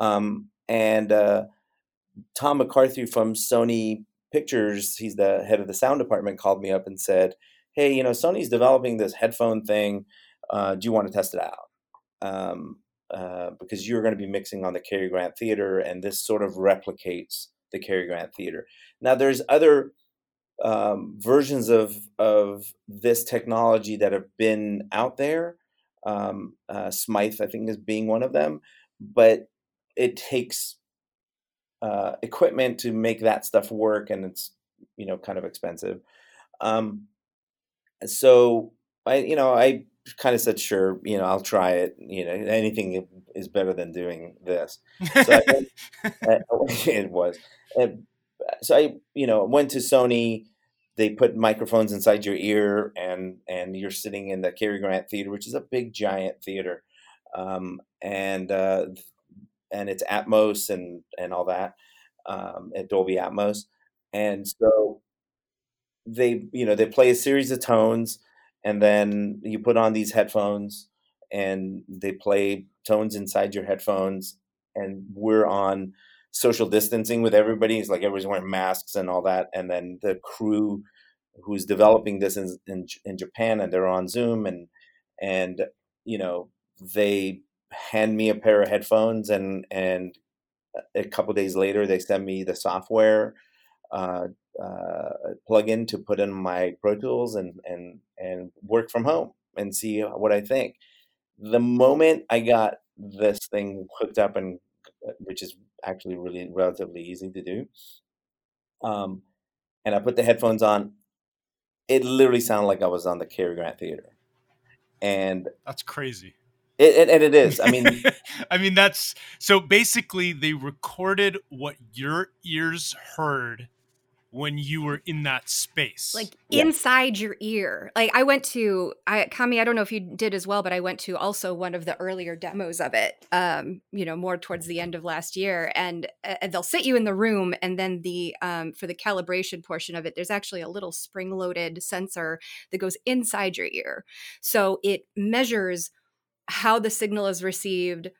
Um, and uh, Tom McCarthy from Sony Pictures, he's the head of the sound department, called me up and said, "Hey, you know, Sony's developing this headphone thing uh, do you want to test it out? Um, uh, because you're going to be mixing on the Cary Grant Theater, and this sort of replicates the Cary Grant Theater. Now, there's other um, versions of of this technology that have been out there. Um, uh, Smyth, I think, is being one of them, but it takes uh, equipment to make that stuff work, and it's you know kind of expensive. Um, so I, you know, I kind of said, sure, you know, I'll try it. You know, anything is better than doing this. So I, it was. And, so I you know went to Sony. They put microphones inside your ear, and and you're sitting in the Cary Grant Theater, which is a big giant theater, um, and uh, and it's Atmos and and all that, um, at Dolby Atmos, and so they you know they play a series of tones, and then you put on these headphones, and they play tones inside your headphones, and we're on social distancing with everybody. It's like everybody's wearing masks and all that, and then the crew who's developing this in, in in Japan and they're on Zoom and and you know they hand me a pair of headphones and and uh, a couple days later they send me the software uh, uh, plug-in to put in my Pro Tools and and and work from home and see what I think. The moment I got this thing hooked up and uh, which is actually really relatively easy to do, um, and I put the headphones on, it literally sounded like I was on the Cary Grant Theater, and that's crazy. It, it, and it is. I mean, I mean that's so basically they recorded what your ears heard when you were in that space. Like yeah. inside your ear. Like i went to i kami i don't know if you did as well but i went to also one of the earlier demos of it um you know more towards the end of last year. And, and they'll sit you in the room and then the um for the calibration portion of it there's actually a little spring loaded sensor that goes inside your ear. So it measures how the signal is received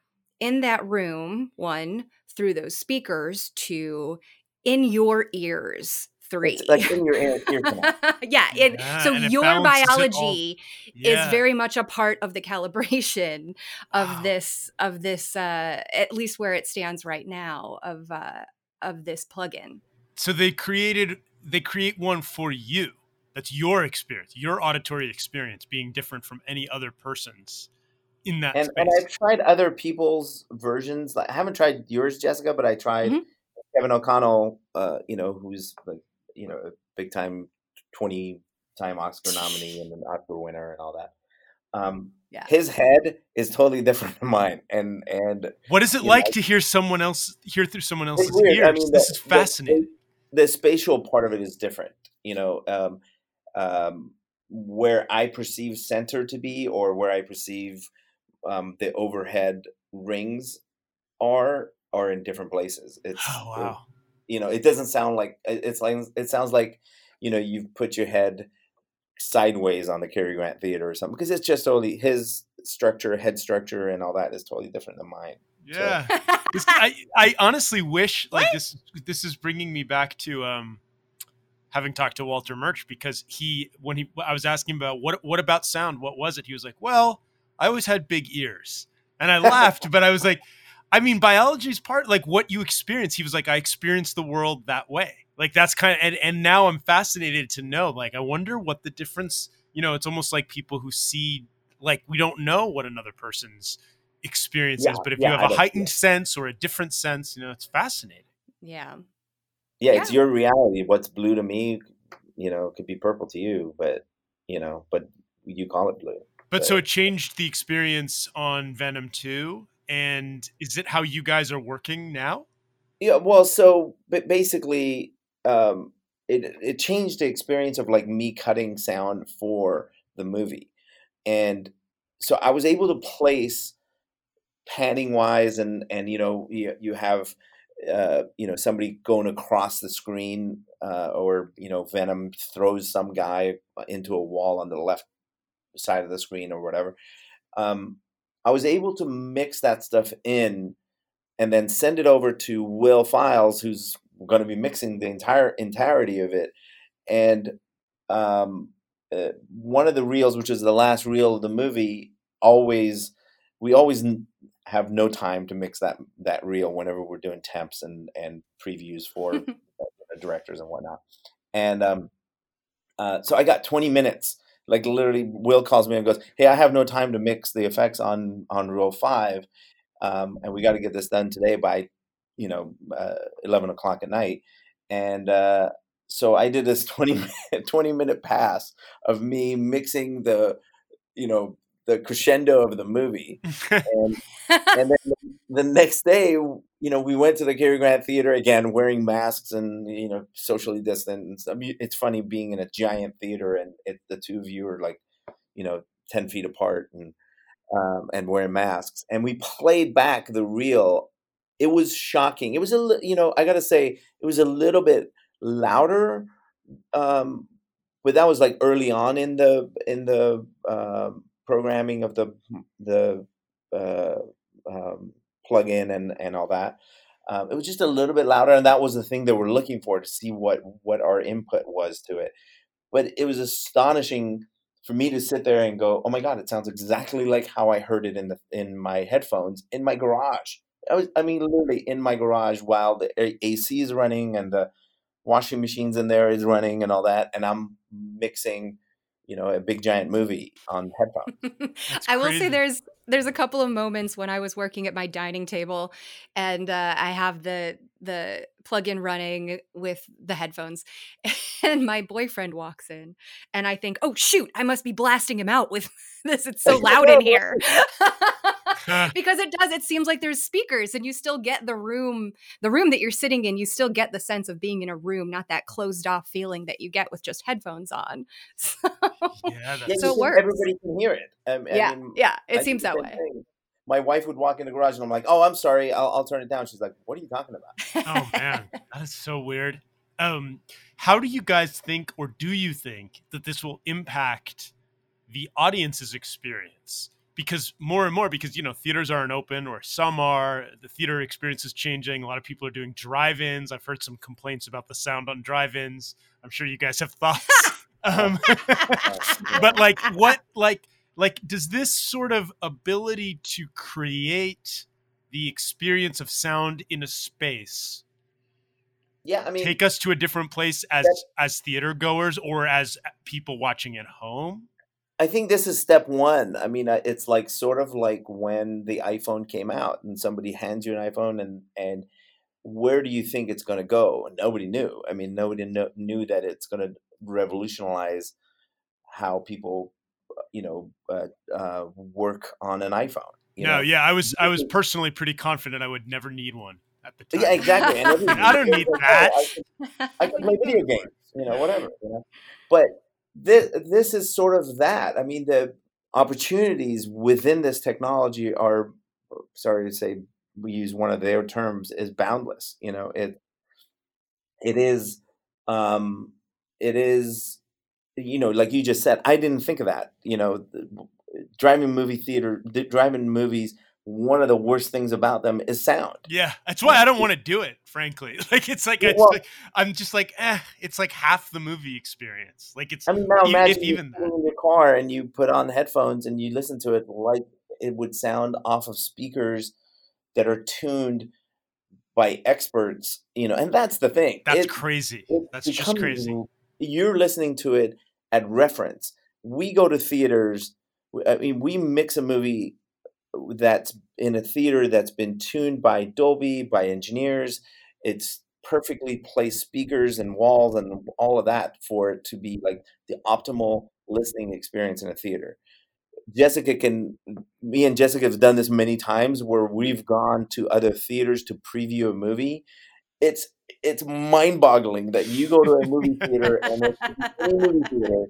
in that room one through those speakers two in your ears three. it's like in your ear, ear yeah, it, yeah, so your biology yeah. is very much a part of the calibration of wow. this of this uh at least where it stands right now of uh of this plugin. So they created they create one for you. That's your experience your auditory experience being different from any other person's in that and, and i've tried other people's versions like, i haven't tried yours jessica but i tried mm-hmm Kevin O'Connell, uh, you know, who's like, you know, a big time, twenty time Oscar nominee and an Oscar winner and all that. Um, yeah. His head is totally different from mine, and and what is it like know, to hear someone else hear through someone else's ears? I mean, this the, is fascinating. The, the, spatial part of it is different, you know. Um, um, where I perceive center to be, or where I perceive um, the overhead rings are, are in different places. It's oh, wow. It, you know, it doesn't sound like it's like it sounds like you know you've put your head sideways on the Cary Grant Theater or something because it's just totally his structure, head structure, and all that is totally different than mine. Yeah, so. this, I I honestly wish like what? this this is bringing me back to um having talked to Walter Murch because he when he I was asking about what what about sound what was it he was like well I always had big ears and I laughed but I was like I mean, biology is part like what you experience. He was like, I experienced the world that way. Like that's kind of, and, and now I'm fascinated to know. Like, I wonder what the difference. You know, it's almost like people who see, like, we don't know what another person's experience yeah, is, but if yeah, you have a heightened yeah. sense or a different sense, you know, it's fascinating. Yeah. Yeah, it's your reality. What's blue to me, you know, could be purple to you, but you know, but you call it blue. But, but so it changed the experience on Venom 2 and is it how you guys are working now? Yeah, well, so but basically, um, it it changed the experience of like me cutting sound for the movie, and so I was able to place panning wise, and and you know you you have uh, you know somebody going across the screen, uh, or you know Venom throws some guy into a wall on the left side of the screen or whatever. Um, I was able to mix that stuff in and then send it over to Will Files, who's going to be mixing the entire entirety of it. And um, uh, one of the reels, which is the last reel of the movie, always we always have no time to mix that that reel whenever we're doing temps and and previews for directors and whatnot. And um, uh, so I got 20 minutes like literally, Will calls me and goes, "Hey, I have no time to mix the effects on on Reel Five, um, and we got to get this done today by, you know, uh, eleven o'clock at night." And uh, so I did this 20 minute, 20 minute pass of me mixing the, you know, the crescendo of the movie. And, and then the next day, you know, we went to the Cary Grant Theater again, wearing masks and you know, socially distant. I mean, it's funny being in a giant theater and it, the two of you are like, you know, ten feet apart and um, and wearing masks. And we played back the reel. It was shocking. It was a, you know, I got to say, it was a little bit louder, um, but that was like early on in the in the uh, programming of the the uh, um, plug-in and and all that. Um, it was just a little bit louder, and that was the thing that we're looking for to see what what our input was to it. But it was astonishing for me to sit there and go, "Oh my god, it sounds exactly like how I heard it in the in my headphones in my garage." I was, I mean, literally in my garage while the AC is running and the washing machines in there is running and all that, and I'm mixing, you know, a big giant movie on headphones. I will say there's there's a couple of moments when I was working at my dining table, and uh, I have the the plug-in running with the headphones, and my boyfriend walks in, and I think, oh shoot, I must be blasting him out with this. It's so loud in here. because it does it seems like there's speakers and you still get the room the room that you're sitting in you still get the sense of being in a room not that closed off feeling that you get with just headphones on. So, yeah, yeah so it works. everybody can hear it um, yeah mean, yeah it I seems that way. thing. my wife would walk in the garage and i'm like oh i'm sorry I'll, I'll turn it down. She's like what are you talking about? Oh man that is so weird. Um how do you guys think or do you think that this will impact the audience's experience because more and more because you know theaters aren't open or some are the theater experience is changing a lot of people are doing drive-ins. I've heard some complaints about the sound on drive-ins. I'm sure you guys have thoughts. Um, but like what like like does this sort of ability to create the experience of sound in a space yeah i mean take us to a different place as as theater goers or as people watching at home I think this is step one. I mean, it's like sort of like when the iPhone came out and somebody hands you an iPhone and and where do you think it's going to go? Nobody knew. I mean, nobody kn- knew that it's going to revolutionize how people, uh, you know, uh, uh, work on an iPhone. no, know? yeah, I was I was personally pretty confident I would never need one at the time. Yeah, exactly. I don't need that. I can, I can play video games, you know, whatever. You know, but this this is sort of that. I mean, the opportunities within this technology are sorry to say we use one of their terms is boundless. You know, it it is um it is you know like you just said i didn't think of that you know driving movie theater driving movies one of the worst things about them is sound. Yeah, that's why I don't want to do it. Frankly, like it's like, it's well, like I'm just like, eh, it's like half the movie experience. Like it's. I mean, now imagine if even that. in your car and you put on headphones and you listen to it like it would sound off of speakers that are tuned by experts. You know, and that's the thing. That's it, crazy. It that's just crazy. You're listening to it at reference. We go to theaters. I mean, we mix a movie that's in a theater that's been tuned by Dolby, by engineers. It's perfectly placed speakers and walls and all of that for it to be like the optimal listening experience in a theater. Jessica can, me and Jessica have done this many times where we've gone to other theaters to preview a movie. It's it's mind-boggling that you go to a movie theater and it's a movie theater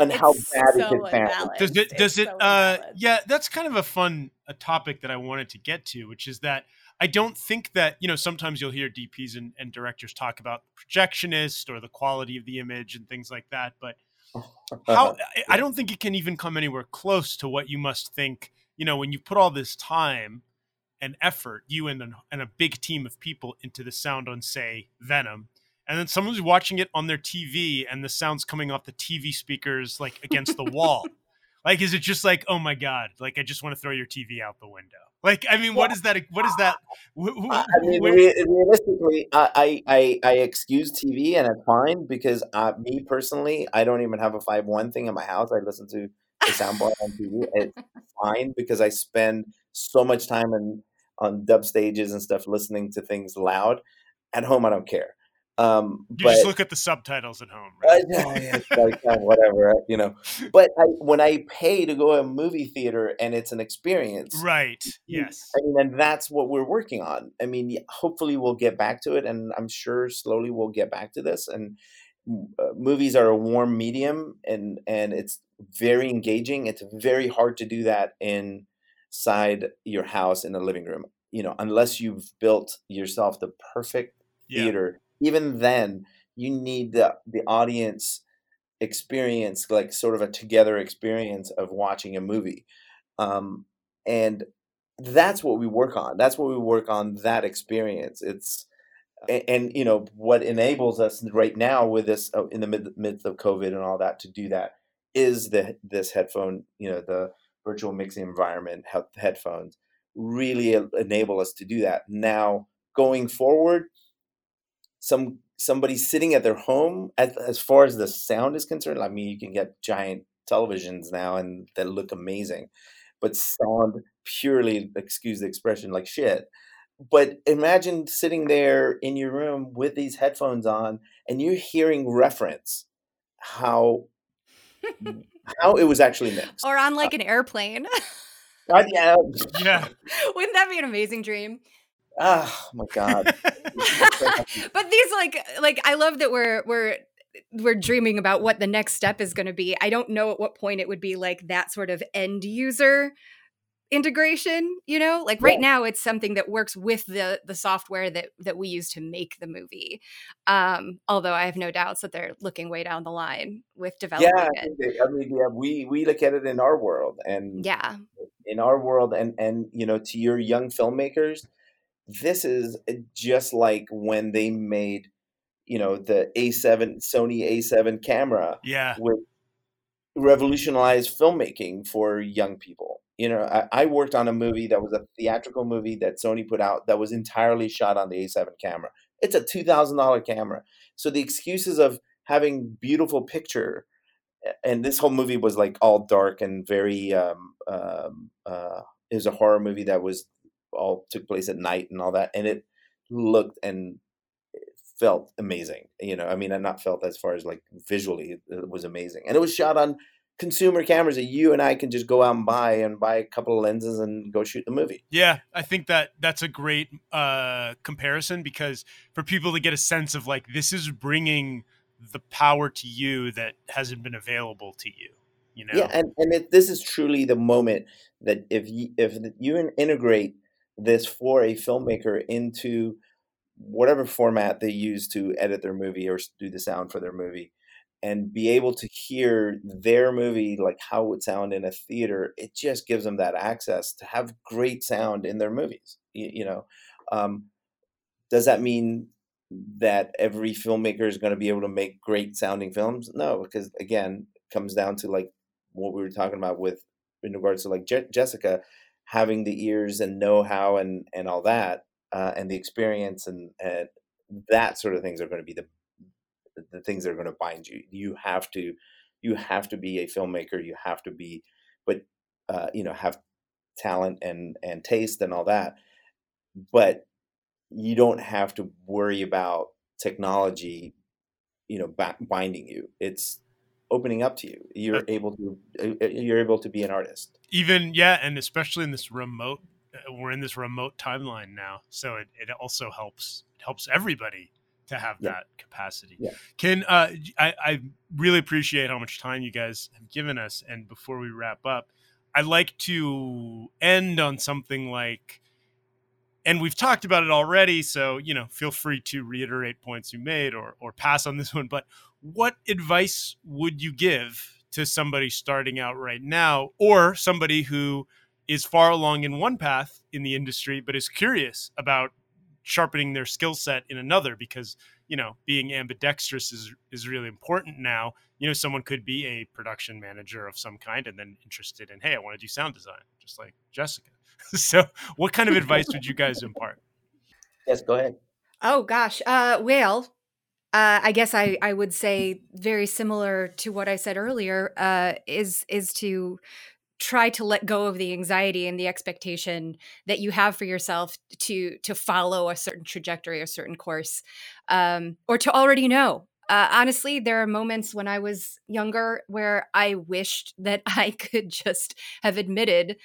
and it's how bad so it can sound. Does it? Does it? So uh, yeah, that's kind of a fun a topic that I wanted to get to, which is that I don't think that you know sometimes you'll hear DPs and, and directors talk about projectionist or the quality of the image and things like that, but how I don't think it can even come anywhere close to what you must think. You know, when you put all this time and effort, you and, an, and a big team of people into the sound on, say, Venom, and then someone's watching it on their TV and the sound's coming off the TV speakers like against the wall. Like, is it just like, oh my god, like I just want to throw your TV out the window? Like, I mean, what is that? What is that? I mean, realistically, I, I I excuse TV and it's fine because uh, me personally, I don't even have a five one thing in my house. I listen to the soundbar on TV. It's fine because I spend so much time in on dub stages and stuff listening to things loud. At home, I don't care. Um, you but, just look at the subtitles at home, right? uh, yeah, like, uh, whatever, you know. But I, when I pay to go to a movie theater and it's an experience, Right. Yes. I mean, and that's what we're working on. I mean, hopefully we'll get back to it, and I'm sure slowly we'll get back to this. And uh, movies are a warm medium, and and it's very engaging. It's very hard to do that inside your house in the living room, you know, unless you've built yourself the perfect Yeah. theater. Even then, you need the the audience experience, like sort of a together experience of watching a movie. Um, and that's what we work on. That's what we work on. That experience. It's a- and, you know what enables us right now with this uh, in the mid, midst of COVID and all that to do that is the this headphone. You know the virtual mixing environment headphones really enable us to do that. Now going forward, some somebody sitting at their home as, as far as the sound is concerned i mean you can get giant televisions now and that look amazing but sound purely excuse the expression like shit but imagine sitting there in your room with these headphones on and you're hearing reference how how it was actually mixed or on like an airplane. Uh, yeah. Yeah. Wouldn't that be an amazing dream? Oh my god but these like like I love that we're we're we're dreaming about what the next step is going to be. I don't know at what point it would be like that sort of end user integration, you know? Like right Yeah. now it's something that works with the the software that that we use to make the movie. Um although I have no doubts that they're looking way down the line with developing yeah it. i mean yeah we we look at it in our world and Yeah. in our world and and you know to your young filmmakers this is uh, just like when they made you know the a7 sony a7 camera Yeah. which revolutionized filmmaking for young people you know I, I worked on a movie that was a theatrical movie that sony put out that was entirely shot on the a7 camera it's a $2000 camera so the excuses of having beautiful picture and this whole movie was like all dark and very um um uh it was a horror movie that was all took place at night and all that and it looked and felt amazing you know i mean i'm not felt as far as like visually it, it was amazing and it was shot on consumer cameras that you and i can just go out and buy and buy a couple of lenses and go shoot the movie Yeah, I think that that's a great uh, comparison because for people to get a sense of like this is bringing the power to you that hasn't been available to you. You know. Yeah, and and it, this is truly the moment that if you if you integrate this for a filmmaker into whatever format they use to edit their movie or do the sound for their movie, and be able to hear their movie like how it would sound in a theater, it just gives them that access to have great sound in their movies. You, you know, um, does that mean that every filmmaker is going to be able to make great sounding films? No, because again, comes down to like what we were talking about with in regards to like Je- Jessica having the ears and know how and and all that uh, and the experience and, and that sort of things are going to be the the things that are going to bind you. You have to you have to be a filmmaker. You have to be, but uh, you know have talent and and taste and all that. But you don't have to worry about technology, you know, ba- binding you. It's opening up to you. You're Uh, able to uh, you're able to be an artist. Even yeah, and especially in this remote, uh, we're in this remote timeline now, so it, it also helps it helps everybody to have Yeah. that capacity. Yeah. Can uh, I, I really appreciate how much time you guys have given us, and before we wrap up, I'd like to end on something like, and we've talked about it already, so you know, feel free to reiterate points you made or or pass on this one. But what advice would you give to somebody starting out right now, or somebody who is far along in one path in the industry but is curious about sharpening their skill set in another because you know being ambidextrous is is really important now you know someone could be a production manager of some kind and then interested in hey i want to do sound design just like jessica so what kind of advice would you guys impart Yes, go ahead. Oh gosh. Uh well, uh I guess I I would say very similar to what I said earlier uh is is to try to let go of the anxiety and the expectation that you have for yourself to to follow a certain trajectory a certain course um, or to already know. Uh, honestly there are moments when i was younger where i wished that i could just have admitted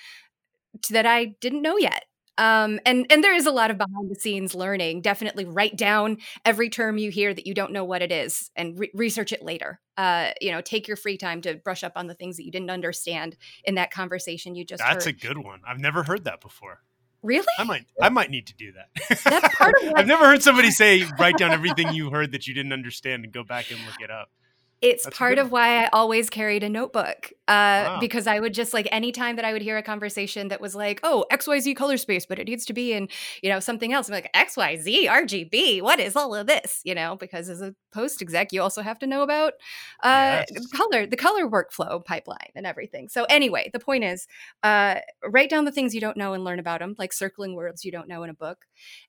that i didn't know yet um, and and there is a lot of behind the scenes learning. Definitely write down every term you hear that you don't know what it is, and re- research it later. Uh, you know, take your free time to brush up on the things that you didn't understand in that conversation you just. That's heard. a good one. I've never heard that before. Really? I might. I might need to do that. That's part of. What, I've never heard somebody say write down everything you heard that you didn't understand and go back and look it up. It's That's part of why I always carried a notebook. Uh, Wow. because I would just like anytime that I would hear a conversation that was like, oh, XYZ color space, but it needs to be in, you know, something else. I'm like, XYZ, RGB, what is all of this? You know, because as a post exec, you also have to know about uh Yes. color, the color workflow pipeline and everything. So anyway, the point is, uh, write down the things you don't know and learn about them, like circling words you don't know in a book.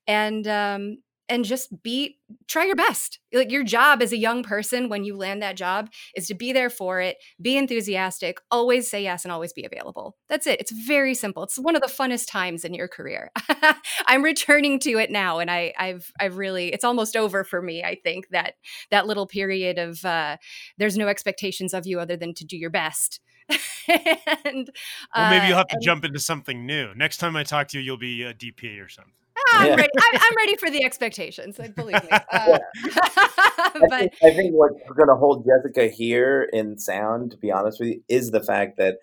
And um and just be try your best. Like your job as a young person when you land that job is to be there for it, be enthusiastic, always say yes and always be available. That's it. It's very simple. It's one of the funnest times in your career. I'm returning to it now and I I've I've really it's almost over for me, I think that that little period of uh there's no expectations of you other than to do your best. and Well, maybe uh, you'll have to and- jump into something new. Next time I talk to you, you'll be a DP or something. I'm Yeah. ready. I'm, I'm ready for the expectations. Like, believe me. Uh, I but think, I think what's going to hold Jessica here in sound, to be honest with you, is the fact that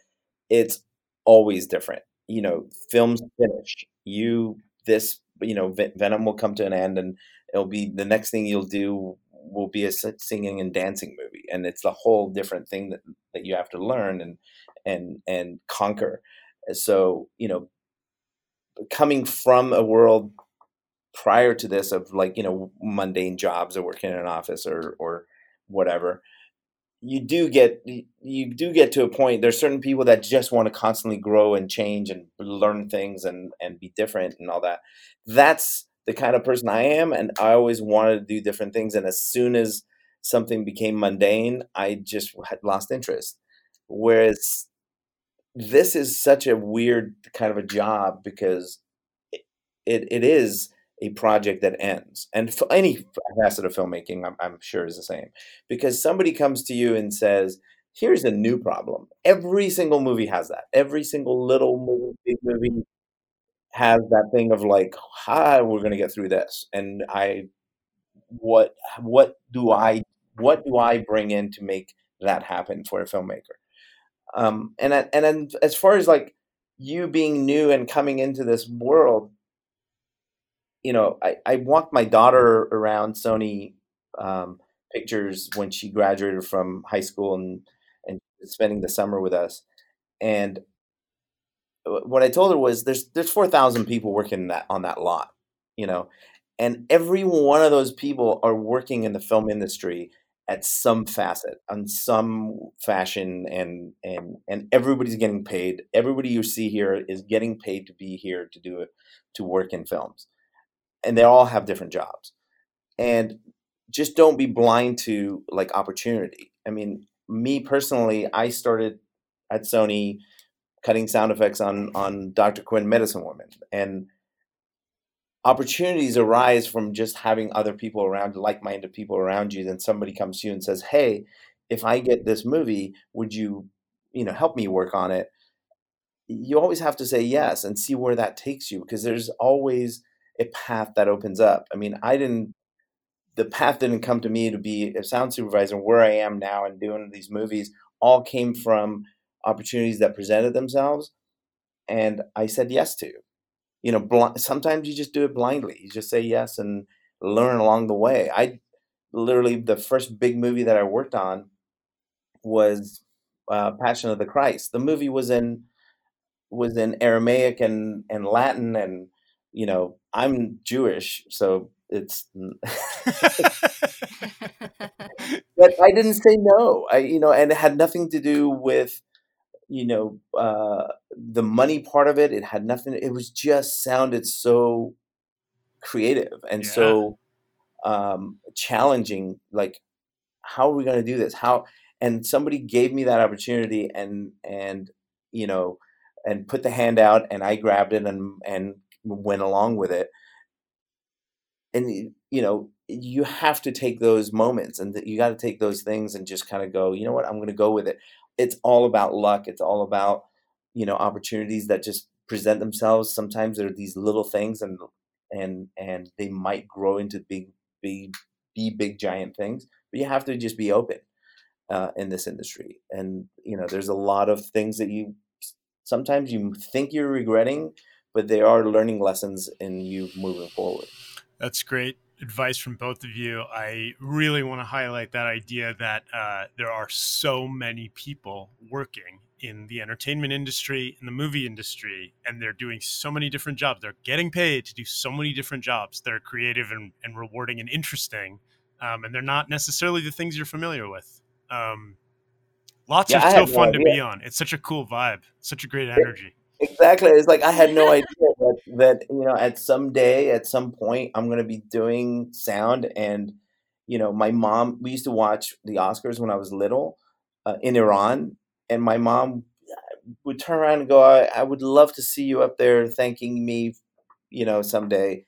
it's always different. You know, films finish. You this, you know, Ven- Venom will come to an end, and it'll be the next thing you'll do will be a singing and dancing movie, and it's a whole different thing that that you have to learn and and and conquer. So you know, coming from a world prior to this of like you know mundane jobs or working in an office or or whatever you do get you do get to a point there's certain people that just want to constantly grow and change and learn things and and be different and all that. That's the kind of person i am and i always wanted to do different things and as soon as something became mundane i just had lost interest. Whereas this is such a weird kind of a job because it, it, it is a project that ends. And for any facet of filmmaking I'm, I'm sure is the same. Because somebody comes to you and says here's a new problem. Every single movie has that. Every single little movie movie has that thing of like hi we're going to get through this. And i what what do i what do i bring in to make that happen for a filmmaker? Um and I- and then as far as like you being new and coming into this world you know, I, I walked my daughter around Sony um, Pictures when she graduated from high school and and spending the summer with us. And what I told her was, there's there's four thousand people working that on that lot, you know, and every one of those people are working in the film industry at some facet, on some fashion, and and and everybody's getting paid. Everybody you see here is getting paid to be here to do it, to work in films and they all have different jobs. And just don't be blind to like opportunity. I mean me personally i started at sony cutting sound effects on on dr quinn medicine woman and opportunities arise from just having other people around like-minded people around you then somebody comes to you and says hey if i get this movie would you you know help me work on it? You always have to say yes and see where that takes you because there's always a path that opens up. I mean, I didn't the path didn't come to me to be a sound supervisor where I am now and doing these movies all came from opportunities that presented themselves and I said yes to. You know, bl- sometimes you just do it blindly. You just say yes and learn along the way. I literally the first big movie that I worked on was uh, Passion of the Christ. The movie was in was in Aramaic and and Latin and you know I'm Jewish, so it's but I didn't say no. I you know, and it had nothing to do with you know uh, the money part of it. It had nothing. It was just sounded so creative and Yeah. so um, challenging. Like, how are we going to do this? How? And somebody gave me that opportunity, and and you know, and put the hand out, and I grabbed it and and went along with it. And you know, you have to take those moments, and you got to take those things and just kind of go, you know what, I'm going to go with it. It's all about luck. It's all about you know opportunities that just present themselves. Sometimes there are these little things, and and and they might grow into big, big, be big giant things. But you have to just be open uh, in this industry. And you know, there's a lot of things that you sometimes you think you're regretting, but they are learning lessons in you moving forward. That's great advice from both of you. I really want to highlight that idea that uh, there are so many people working in the entertainment industry, in the movie industry, and they're doing so many different jobs. They're getting paid to do so many different jobs that are creative and, and rewarding and interesting. Um, and they're not necessarily the things you're familiar with. Um, lots yeah, are so fun to be on. It's such a cool vibe, such a great energy. Exactly. It's like I had no idea that, that you know at some day, at some point, I'm going to be doing sound. And you know, my mom. We used to watch the Oscars when I was little uh, in Iran, and my mom would turn around and go, I, I would love to see you up there thanking me, you know, someday.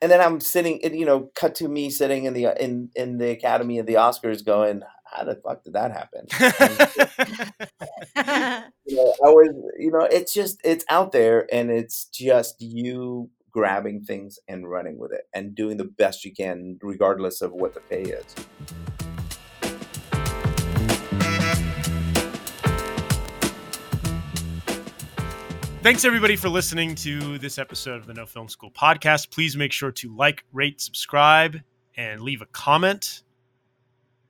And then I'm sitting, you know, cut to me sitting in the in in the Academy of the Oscars, going, "How the fuck did that happen?" you know, I was, you know, it's just it's out there, and it's just you grabbing things and running with it, and doing the best you can, regardless of what the pay is. Thanks everybody for listening to this episode of the No Film School podcast. Please make sure to like, rate, subscribe, and leave a comment.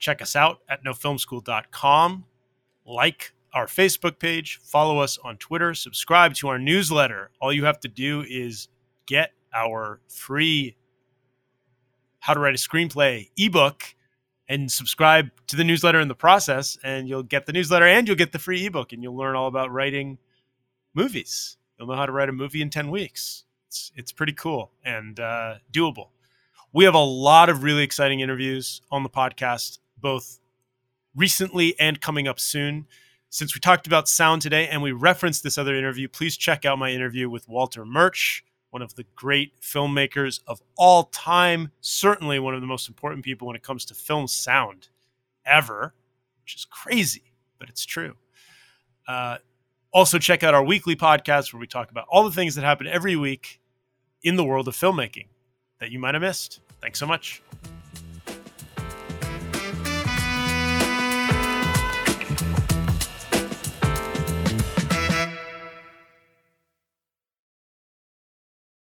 Check us out at nofilmschool.com. Like our Facebook page, follow us on Twitter, subscribe to our newsletter. All you have to do is get our free How to Write a Screenplay ebook and subscribe to the newsletter in the process, and you'll get the newsletter and you'll get the free ebook, and you'll learn all about writing movies. You'll know how to write a movie in 10 weeks. It's, it's pretty cool and uh, doable. We have a lot of really exciting interviews on the podcast, both recently and coming up soon. Since we talked about sound today and we referenced this other interview, please check out my interview with Walter Murch, one of the great filmmakers of all time, certainly one of the most important people when it comes to film sound ever, which is crazy, but it's true. Uh, also, check out our weekly podcast where we talk about all the things that happen every week in the world of filmmaking that you might have missed. Thanks so much.